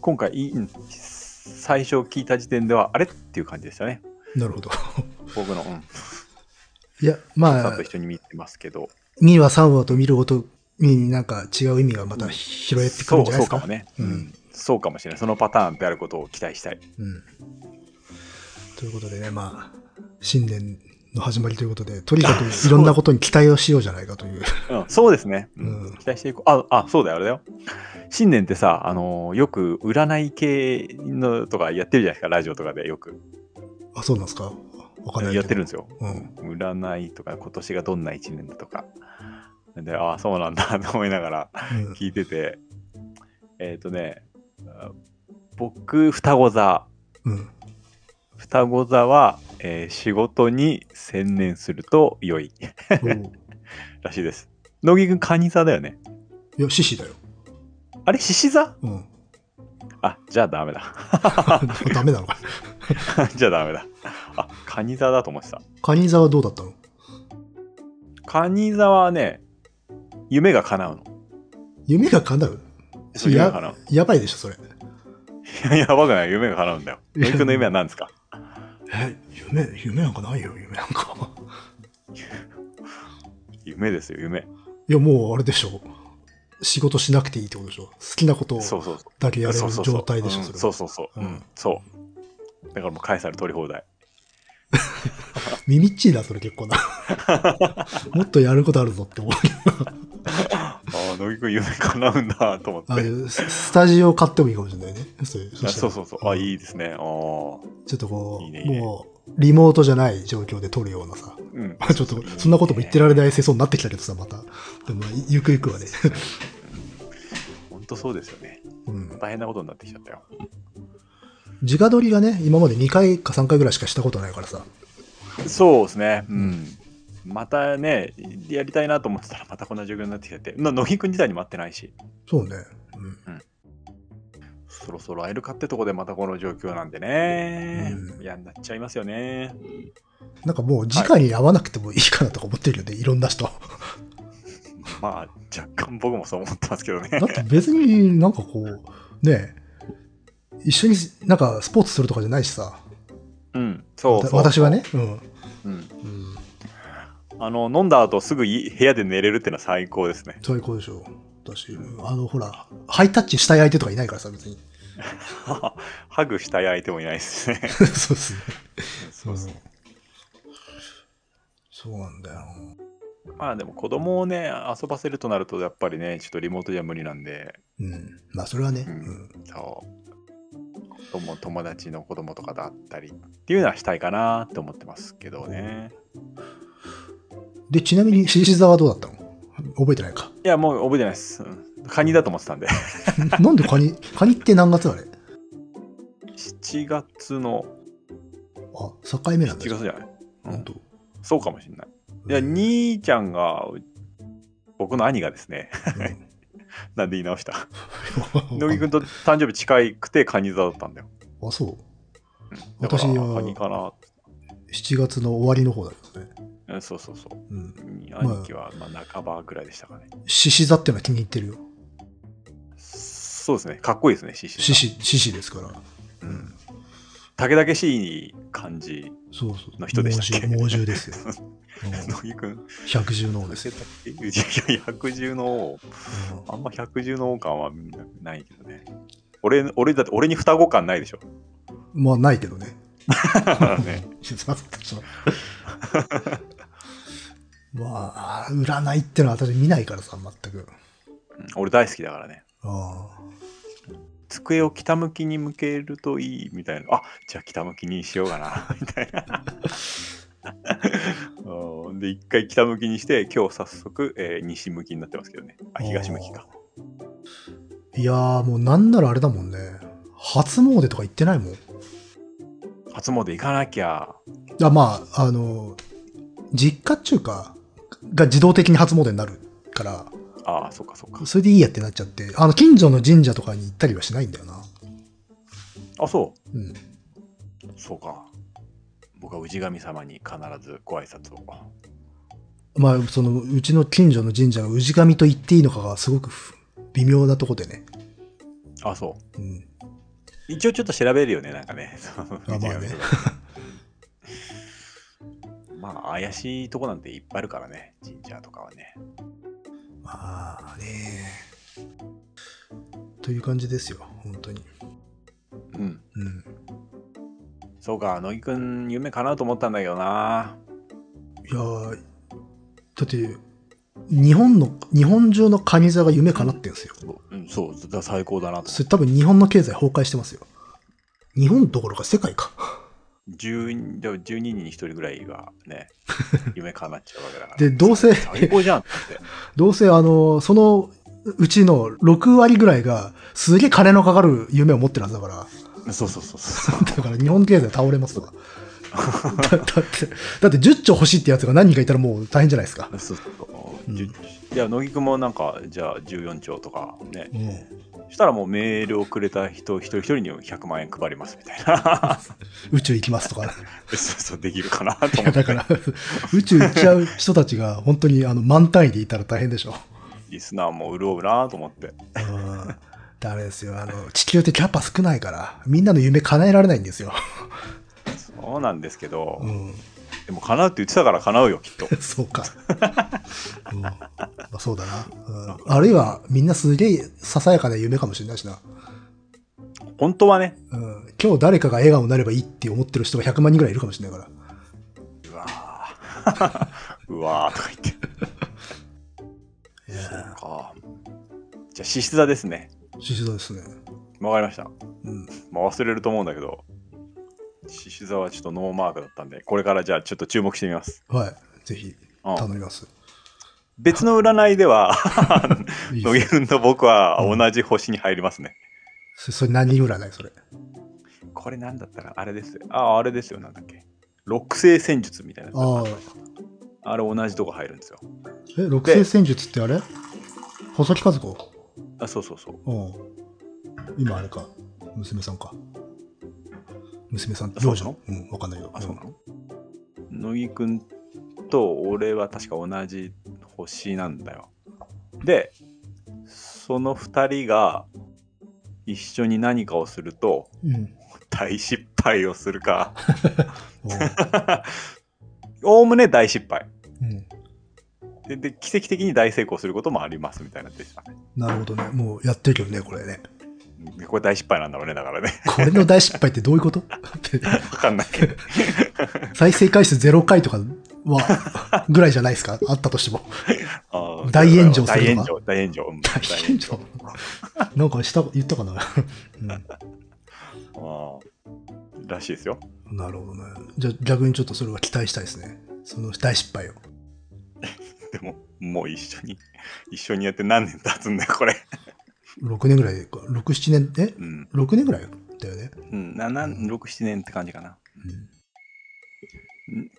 [SPEAKER 1] 今回、最初聞いた時点では、あれっていう感じでしたね。
[SPEAKER 2] なるほど。
[SPEAKER 1] 僕の、うん、
[SPEAKER 2] いや、まあ
[SPEAKER 1] と、一緒に見てますけど、
[SPEAKER 2] 2話3話と見るごとになんか違う意味がまた拾えてくるんじゃないですか？
[SPEAKER 1] そうそうかもね、
[SPEAKER 2] う
[SPEAKER 1] うんん。そうかもしれない。そのパターンであることを期待したい。
[SPEAKER 2] うん。ということでね、まあ、新年の始まりということで、とにかくいろんなことに期待をしようじゃないかという。
[SPEAKER 1] うん、そうですね、う
[SPEAKER 2] うん
[SPEAKER 1] ん。期待していこう。あ、あ、そうだよ、あれだよ。新年ってさ、あのーよく占い系のとかやってるじゃないですか、ラジオとかでよく。
[SPEAKER 2] あ、そうなんですか？わかんない。
[SPEAKER 1] やってるんですよ。
[SPEAKER 2] うん。
[SPEAKER 1] 占いとか、今年がどんな一年だとか。で、ああ、そうなんだと思いながら
[SPEAKER 2] うん。
[SPEAKER 1] 聞いてて、えっ、とね、あ僕、双子座。
[SPEAKER 2] うん。
[SPEAKER 1] 双子座は、えー仕事に専念すると良いらしいです。乃木くん、カニ座だよね。
[SPEAKER 2] いや、獅子だよ。
[SPEAKER 1] あれ、獅子座？
[SPEAKER 2] うん。
[SPEAKER 1] あ、じゃあダメだ。
[SPEAKER 2] ダメなのか。
[SPEAKER 1] じゃあダメだ。あ、カニ座だと思ってた。
[SPEAKER 2] カニ座はどうだったの？
[SPEAKER 1] カニ座はね、夢が叶うの。
[SPEAKER 2] 夢が叶う？
[SPEAKER 1] 夢が叶う。
[SPEAKER 2] やばいでしょ、それ。
[SPEAKER 1] いや、やばくない？夢が叶うんだよ。
[SPEAKER 2] いや
[SPEAKER 1] 乃木くんの夢は何ですか？
[SPEAKER 2] え、夢、夢なんかないよ、夢なんか。
[SPEAKER 1] 夢ですよ、夢。
[SPEAKER 2] いや、もうあれでしょ。仕事しなくていいってことでしょ。好きなこと。だけやれる状態でしょ、
[SPEAKER 1] うん
[SPEAKER 2] それは。
[SPEAKER 1] そうそうそう。
[SPEAKER 2] う
[SPEAKER 1] うんん、そう。だからもう返され取り放題。
[SPEAKER 2] 耳っちいな、それ結構な。もっとやることあるぞって思う。
[SPEAKER 1] 乃木くん夢叶うんだと思って。
[SPEAKER 2] ススタジオ買ってもいいかもしれないね。そう
[SPEAKER 1] そうそうそう。あ、
[SPEAKER 2] い。
[SPEAKER 1] いいですね。ああ。
[SPEAKER 2] ちょっとこう、
[SPEAKER 1] いいねいいね
[SPEAKER 2] もう、リモートじゃない状況で撮るようなさ。
[SPEAKER 1] うん。
[SPEAKER 2] ちょっと、そんなことも言ってられない世相になってきたけどさ、また。でも、ゆくゆくはね。
[SPEAKER 1] 本当そうですよね。
[SPEAKER 2] うん。
[SPEAKER 1] 大変なことになってきちゃったよ。
[SPEAKER 2] 直撮りがね、今まで2回か3回ぐらいしかしたことないからさ。
[SPEAKER 1] そうですね。うん。またね、やりたいなと思ってたら、またこんな状況になってきて、な乃木くん自体に待ってないし、
[SPEAKER 2] そうね。うん。
[SPEAKER 1] そろそろ会えるかってとこでまたこの状況なんでね、
[SPEAKER 2] うん
[SPEAKER 1] 嫌になっちゃいますよね。
[SPEAKER 2] なんかもう、直に会わなくてもいいかなとか思ってるよね、いろんな人。
[SPEAKER 1] まあ、若干僕もそう思ってますけどね。
[SPEAKER 2] だって別になんかこう、ね一緒になんかスポーツするとかじゃないしさ。
[SPEAKER 1] うん、そうそう。
[SPEAKER 2] 私はね。うん。
[SPEAKER 1] うん。
[SPEAKER 2] うん。
[SPEAKER 1] あの、飲んだ後すぐい部屋で寝れるってのは最高ですね。
[SPEAKER 2] 最高でしょ。だし、あの、ほら、ハイタッチしたい相手とかいないからさ、別に。
[SPEAKER 1] ハグしたい相手もいないですね。
[SPEAKER 2] そうですね。
[SPEAKER 1] そうそう。
[SPEAKER 2] そうなんだよ。
[SPEAKER 1] まあでも子供をね、遊ばせるとなると、やっぱりね、ちょっとリモートじゃ無理なんで、
[SPEAKER 2] うん。まあ、それはね。
[SPEAKER 1] う
[SPEAKER 2] うんん。
[SPEAKER 1] そう。友友達の子供とかだったりっていうのはしたいかなって思ってますけどね。
[SPEAKER 2] で、ちなみに、獅子座はどうだったの？覚えてないか。
[SPEAKER 1] いや、もう覚えてないです。うんカニだと思ってたんで。
[SPEAKER 2] なんでカニ、カニって何月あれ
[SPEAKER 1] ？7月の、
[SPEAKER 2] あ、境目なん
[SPEAKER 1] 7
[SPEAKER 2] だ。
[SPEAKER 1] 月じゃない、うん
[SPEAKER 2] 本当
[SPEAKER 1] そうかもしれない。いや、兄ちゃんが、僕の兄がですね、なんで言い直した？乃木くんと誕生日近くてカニ座だったんだよ。
[SPEAKER 2] あ、そう。
[SPEAKER 1] だから
[SPEAKER 2] 私は
[SPEAKER 1] カニかな。
[SPEAKER 2] 7月の終わりの方だけどね。
[SPEAKER 1] うんそうそうそう。
[SPEAKER 2] うん。
[SPEAKER 1] 兄貴はまあ半ばぐらいでしたかね。
[SPEAKER 2] 獅子座ってのは気に入ってるよ。
[SPEAKER 1] そうですね。かっこいいですね、獅子。
[SPEAKER 2] 獅子、獅子ですから。
[SPEAKER 1] うん。武々しい感じ。
[SPEAKER 2] そうそう。
[SPEAKER 1] の人でしたっけ？
[SPEAKER 2] 猛獣猛獣ですよ。うん
[SPEAKER 1] 乃木くん、
[SPEAKER 2] 百獣の王ですよ。
[SPEAKER 1] 百獣の王。
[SPEAKER 2] うん
[SPEAKER 1] あんま百獣の王感はないけどね。俺、俺だって俺に双子感ないでしょ？
[SPEAKER 2] まあ、ないけどね。
[SPEAKER 1] ね
[SPEAKER 2] まあ、占いってのは私見ないからさ、全く。
[SPEAKER 1] うん俺大好きだからね。
[SPEAKER 2] あ
[SPEAKER 1] 机を北向きに向けるといいみたいな。あじゃあ北向きにしようかな、みたいな。うんで、一回北向きにして、今日早速、えー西向きになってますけどね。あ、東向きか。
[SPEAKER 2] いやー、もうなんならあれだもんね。初詣とか行ってないもん。
[SPEAKER 1] 初詣行かなきゃ。
[SPEAKER 2] あまあ、あの、実家っちゅうか、が自動的に初詣になるから、
[SPEAKER 1] ああ、そっかそっか。
[SPEAKER 2] それでいいやってなっちゃって、あの、近所の神社とかに行ったりはしないんだよな。
[SPEAKER 1] あ、そ
[SPEAKER 2] う？ん。
[SPEAKER 1] う。そうか。僕は氏神様に必ずご挨拶を。
[SPEAKER 2] まあ、その、うちの近所の神社が氏神と言っていいのかがすごくふ微妙なとこでね。
[SPEAKER 1] あ、そう。
[SPEAKER 2] うん。
[SPEAKER 1] 一応ちょっと調べるよね、なんかね。
[SPEAKER 2] あまあね
[SPEAKER 1] まあ、怪しいとこなんていっぱいあるからね、神社とかはね。
[SPEAKER 2] まあね。という感じですよ、本当に。
[SPEAKER 1] うん。
[SPEAKER 2] うん。
[SPEAKER 1] そうか、乃木くん、夢叶うと思ったんだけどな。
[SPEAKER 2] いやーだって、日本の、日本中のカニ座が夢叶ってんすよ。
[SPEAKER 1] うん、そう、最高だなと。
[SPEAKER 2] それ多分日本の経済崩壊してますよ。日本どころか世界か。
[SPEAKER 1] 10でも12人に1人ぐらいがね、夢叶っちゃうわけだから。
[SPEAKER 2] で、どうせ、
[SPEAKER 1] 最高じゃんって。
[SPEAKER 2] どうせあの、そのうちの6割ぐらいがすげえ金のかかる夢を持ってるはずだから、
[SPEAKER 1] そうそうそうそう。
[SPEAKER 2] だから日本経済倒れますわ。だだって、だって10兆欲しいってやつが何人かいたらもう大変じゃないですか。
[SPEAKER 1] そうそうそう。
[SPEAKER 2] うん
[SPEAKER 1] いや、乃木くんもなんか、じゃあ14兆とかね。
[SPEAKER 2] うん。
[SPEAKER 1] そしたらもうメールをくれた人一人一人に100万円配りますみたいな。
[SPEAKER 2] 宇宙行きますとか。
[SPEAKER 1] そうそう、できるかなと
[SPEAKER 2] い
[SPEAKER 1] 思って。
[SPEAKER 2] やだから、宇宙行っちゃう人たちが本当にあの満単位でいたら大変でしょ。
[SPEAKER 1] リスナーも潤うなと思って。
[SPEAKER 2] うん。ダメですよ。あの、地球ってキャパ少ないから、みんなの夢叶えられないんですよ。
[SPEAKER 1] そうなんですけど、
[SPEAKER 2] うん。
[SPEAKER 1] でも叶うって言ってたから叶うよ、きっと。
[SPEAKER 2] そうか。うんまあ、そうだな、うん。あるいは、みんなすげえささやかな夢かもしれないしな。
[SPEAKER 1] 本当はね、
[SPEAKER 2] うん。今日誰かが笑顔になればいいって思ってる人が100万人ぐらいいるかもしれないから。
[SPEAKER 1] うわー うわーとか言って。
[SPEAKER 2] い
[SPEAKER 1] そう
[SPEAKER 2] や
[SPEAKER 1] か。じゃあ、獅子座ですね。
[SPEAKER 2] 獅子座ですね。
[SPEAKER 1] わかりました。
[SPEAKER 2] うん。
[SPEAKER 1] まあ、忘れると思うんだけど、獅子座はちょっとノーマークだったんで、これからじゃあちょっと注目してみます。
[SPEAKER 2] はい。ぜひ、
[SPEAKER 1] うん
[SPEAKER 2] 頼みます。
[SPEAKER 1] 別の占いでは、野木君と僕は同じ星に入りますね。
[SPEAKER 2] そそれ何占いそれ？
[SPEAKER 1] これなんだったら、あれですよ。あ、あれですよ、なんだっけ。六星戦術みたいな
[SPEAKER 2] ああ。
[SPEAKER 1] あれ同じとこ入るんですよ。
[SPEAKER 2] え、六星戦術ってあれ？細木和子？
[SPEAKER 1] あ、そうそうそう。
[SPEAKER 2] うん。今あれか。娘さんか。娘さん、幼女うん、わかんないよ。
[SPEAKER 1] あ、そうなの？乃木くんと俺は確か同じ星なんだよ。で、その二人が一緒に何かをすると、
[SPEAKER 2] うん。うん。
[SPEAKER 1] 大失敗をするか、
[SPEAKER 2] お
[SPEAKER 1] おおむね大失敗。
[SPEAKER 2] うん。
[SPEAKER 1] でで、奇跡的に大成功することもありますみたいなでしたね。
[SPEAKER 2] なるほどね。もうやってるけどね、これね。
[SPEAKER 1] でこれ大失敗なんだろうね、だからね。
[SPEAKER 2] これの大失敗ってどういうこと？っ て
[SPEAKER 1] わかんないけど。
[SPEAKER 2] 再生回数0回とかは、ぐらいじゃないですか？あったとしても。大炎上するのか
[SPEAKER 1] 大炎上、大炎上。うん
[SPEAKER 2] 大炎上なんかした、言ったかな、
[SPEAKER 1] あーらしいですよ。
[SPEAKER 2] うん、なるほどね。じゃあ逆にちょっとそれは期待したいですね。その大失敗を。
[SPEAKER 1] でも、もう一緒に、一緒にやって何年経つんだよ、これ。
[SPEAKER 2] 6年ぐらいか。6、7年、え？
[SPEAKER 1] うん。
[SPEAKER 2] ?6 年ぐらいだよね。
[SPEAKER 1] うん、な、な、6、7年って感じかな。
[SPEAKER 2] うん
[SPEAKER 1] うん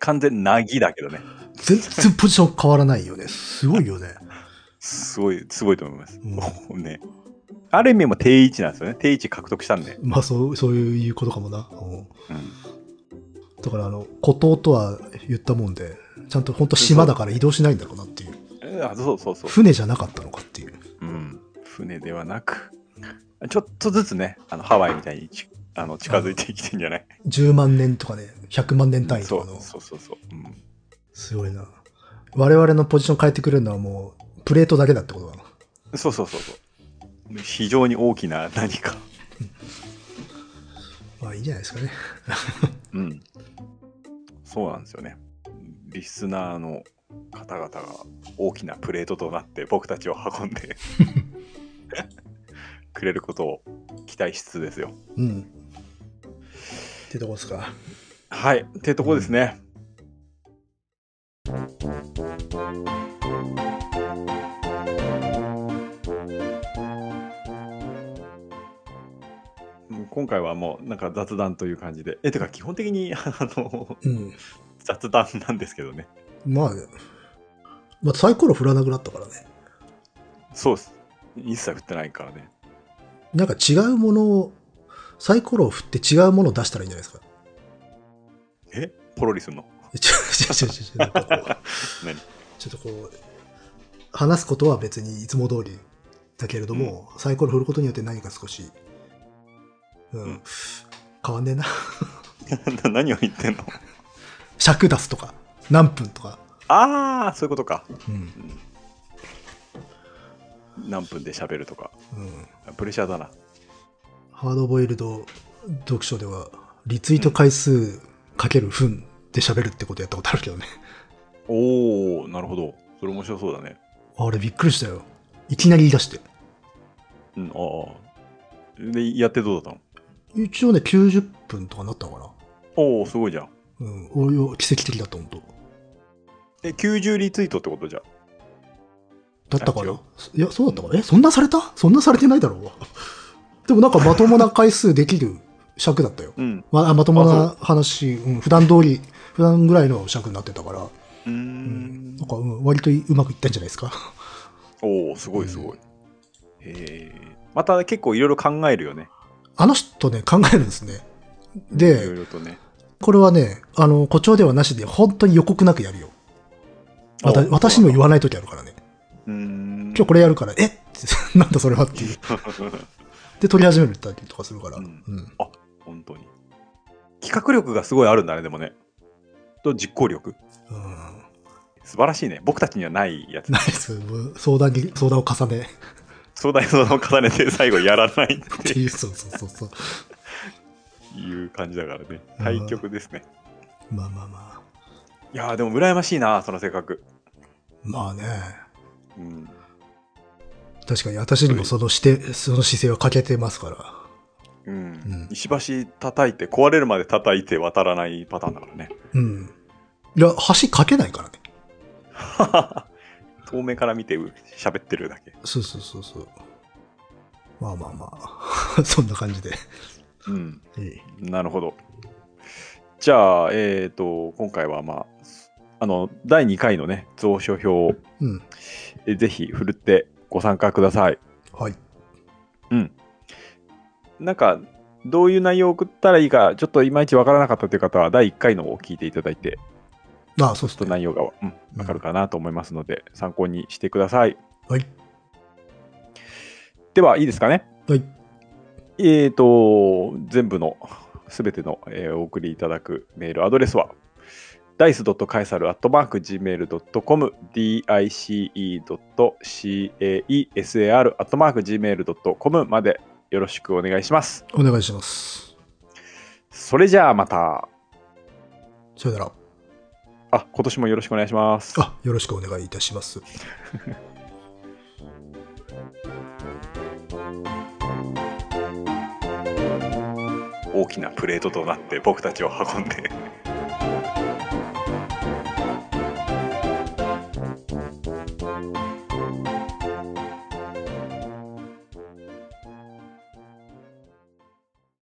[SPEAKER 1] 完全なぎだけどね。
[SPEAKER 2] 全然ポジション変わらないよね。すごいよね。
[SPEAKER 1] すごい、すごいと思います。
[SPEAKER 2] う
[SPEAKER 1] ね。ある意味も定位置なんですよね。定位置獲得したんで。
[SPEAKER 2] まあそう、そういうことかもな。うん
[SPEAKER 1] うん。
[SPEAKER 2] だからあの、孤島とは言ったもんで、ちゃんと本当島だから移動しないんだろうなっていう。
[SPEAKER 1] えあそうそうそう。
[SPEAKER 2] 船じゃなかったのかっていう。
[SPEAKER 1] うん。船ではなく、ちょっとずつね、あのハワイみたいにちあの近づいてきてんじゃない
[SPEAKER 2] ？10万年とかね、100万年単位
[SPEAKER 1] そう
[SPEAKER 2] とかの、
[SPEAKER 1] そうそうそう。うん
[SPEAKER 2] すごいな。我々のポジション変えてくれるのはもう、プレートだけだってことだな。
[SPEAKER 1] そうそうそうそう。非常に大きな何か。
[SPEAKER 2] まあいいんじゃないですかね。
[SPEAKER 1] うん。そうなんですよね。リスナーの方々が大きなプレートとなって僕たちを運んで くれることを期待しつつですよ。
[SPEAKER 2] うん。ってとこですか。
[SPEAKER 1] はい。ってとこですね。うん今回はもうなんか雑談という感じで。え、てか基本的にあの
[SPEAKER 2] うん。
[SPEAKER 1] 雑談なんですけどね。
[SPEAKER 2] まあね。まあサイコロ振らなくなったからね。
[SPEAKER 1] そうです。一切振ってないからね。
[SPEAKER 2] なんか違うものを、サイコロを振って違うものを出したらいいんじゃないですか？
[SPEAKER 1] え？ポロリすんの？
[SPEAKER 2] ちょ、ちょ、ちょ、ちょ、ちょ、なんかこう
[SPEAKER 1] 何
[SPEAKER 2] ちょっとこう、話すことは別にいつも通りだけれども、サイコロ振ることによって何か少し、うん、
[SPEAKER 1] うん
[SPEAKER 2] 変わんねえな。
[SPEAKER 1] 何を言ってんの
[SPEAKER 2] 尺出すとか、何分とか。
[SPEAKER 1] ああ、そういうことか。
[SPEAKER 2] うん。
[SPEAKER 1] 何分で喋るとか。
[SPEAKER 2] うん。
[SPEAKER 1] プレッシャーだな。
[SPEAKER 2] ハードボイルド読書では、リツイート回数かける分で喋るってことやったことあるけどね。
[SPEAKER 1] おおなるほど。それ面白そうだね。
[SPEAKER 2] あれびっくりしたよ。いきなり言い出して。
[SPEAKER 1] うん、ああ。で、やってどうだったの？
[SPEAKER 2] 一応ね、90分とかなったのかな。
[SPEAKER 1] おおすごいじゃん。
[SPEAKER 2] うん。およ奇跡的だった、本当
[SPEAKER 1] え、90リツイートってことじゃん。
[SPEAKER 2] だったかないや、そうだったかなえ、そんなされた？そんなされてないだろう でもなんかまともな回数できる尺だったよ。
[SPEAKER 1] うん。
[SPEAKER 2] まあ、まとも
[SPEAKER 1] あ
[SPEAKER 2] な話、うん、普段通り、普段ぐらいの尺になってたから、
[SPEAKER 1] うーん
[SPEAKER 2] なんか、うん、割とうまくいったんじゃないですか？
[SPEAKER 1] おおすごいすごい。へえ。また結構いろいろ考えるよね。
[SPEAKER 2] あの人ね、考えるんですね。
[SPEAKER 1] いろい
[SPEAKER 2] で、
[SPEAKER 1] ろとね。
[SPEAKER 2] これはね、あの、誇張ではなしで、本当に予告なくやるよ。私にも言わないときあるからね。今日これやるから、えっ？て なんだそれはっていう。で、撮り始めるったりとかするから。
[SPEAKER 1] う
[SPEAKER 2] うんん。
[SPEAKER 1] あ、本当に。企画力がすごいあるんだね、でもね。と実行力。
[SPEAKER 2] うん。
[SPEAKER 1] 素晴らしいね。僕たちにはないやつ。
[SPEAKER 2] ナイス。もう相談に、相談を重ね。
[SPEAKER 1] 相談に相談を重ねて最後やらないっ
[SPEAKER 2] っていう、そうそうそうそう。
[SPEAKER 1] ていう感じだからね。対局ですね。
[SPEAKER 2] まあまあまあ。
[SPEAKER 1] いやーでも羨ましいな、その性格。
[SPEAKER 2] まあね。
[SPEAKER 1] うん。
[SPEAKER 2] 確かに私にもそのして、その姿勢は欠けてますから。
[SPEAKER 1] うん。
[SPEAKER 2] うん
[SPEAKER 1] 石橋叩いて、壊れるまで叩いて渡らないパターンだからね。
[SPEAKER 2] うん。いや、橋かけないからね。
[SPEAKER 1] 遠目から見てう喋ってるだけ。
[SPEAKER 2] そうそうそうそう。まあまあまあ。そんな感じで。
[SPEAKER 1] うん。
[SPEAKER 2] ええ
[SPEAKER 1] なるほど。じゃあ、えっ、と、今回はまあ、あの、第2回のね、蔵書表を
[SPEAKER 2] うん。
[SPEAKER 1] えぜひ振るってご参加ください。
[SPEAKER 2] はい。
[SPEAKER 1] うん。なんか、どういう内容を送ったらいいか、ちょっといまいちわからなかったという方は、第1回のを聞いていただいて、
[SPEAKER 2] ああ、そうっすね。
[SPEAKER 1] ちょっと内容が、うん、わかるかなと思いますので、参考にしてください。
[SPEAKER 2] はい。
[SPEAKER 1] では、いいですかね？
[SPEAKER 2] はい。
[SPEAKER 1] えーと、全部の、すべての、えーお送りいただくメールアドレスは、dice.caesar.gmail.com dice.caesar.gmail.com までよろしくお願いします。
[SPEAKER 2] お願いします。
[SPEAKER 1] それじゃあまた。
[SPEAKER 2] さよなら。
[SPEAKER 1] あ、今年もよろしくお願いします。
[SPEAKER 2] あ、よろしくお願いいたします。
[SPEAKER 1] 大きなプレートとなって僕たちを運んで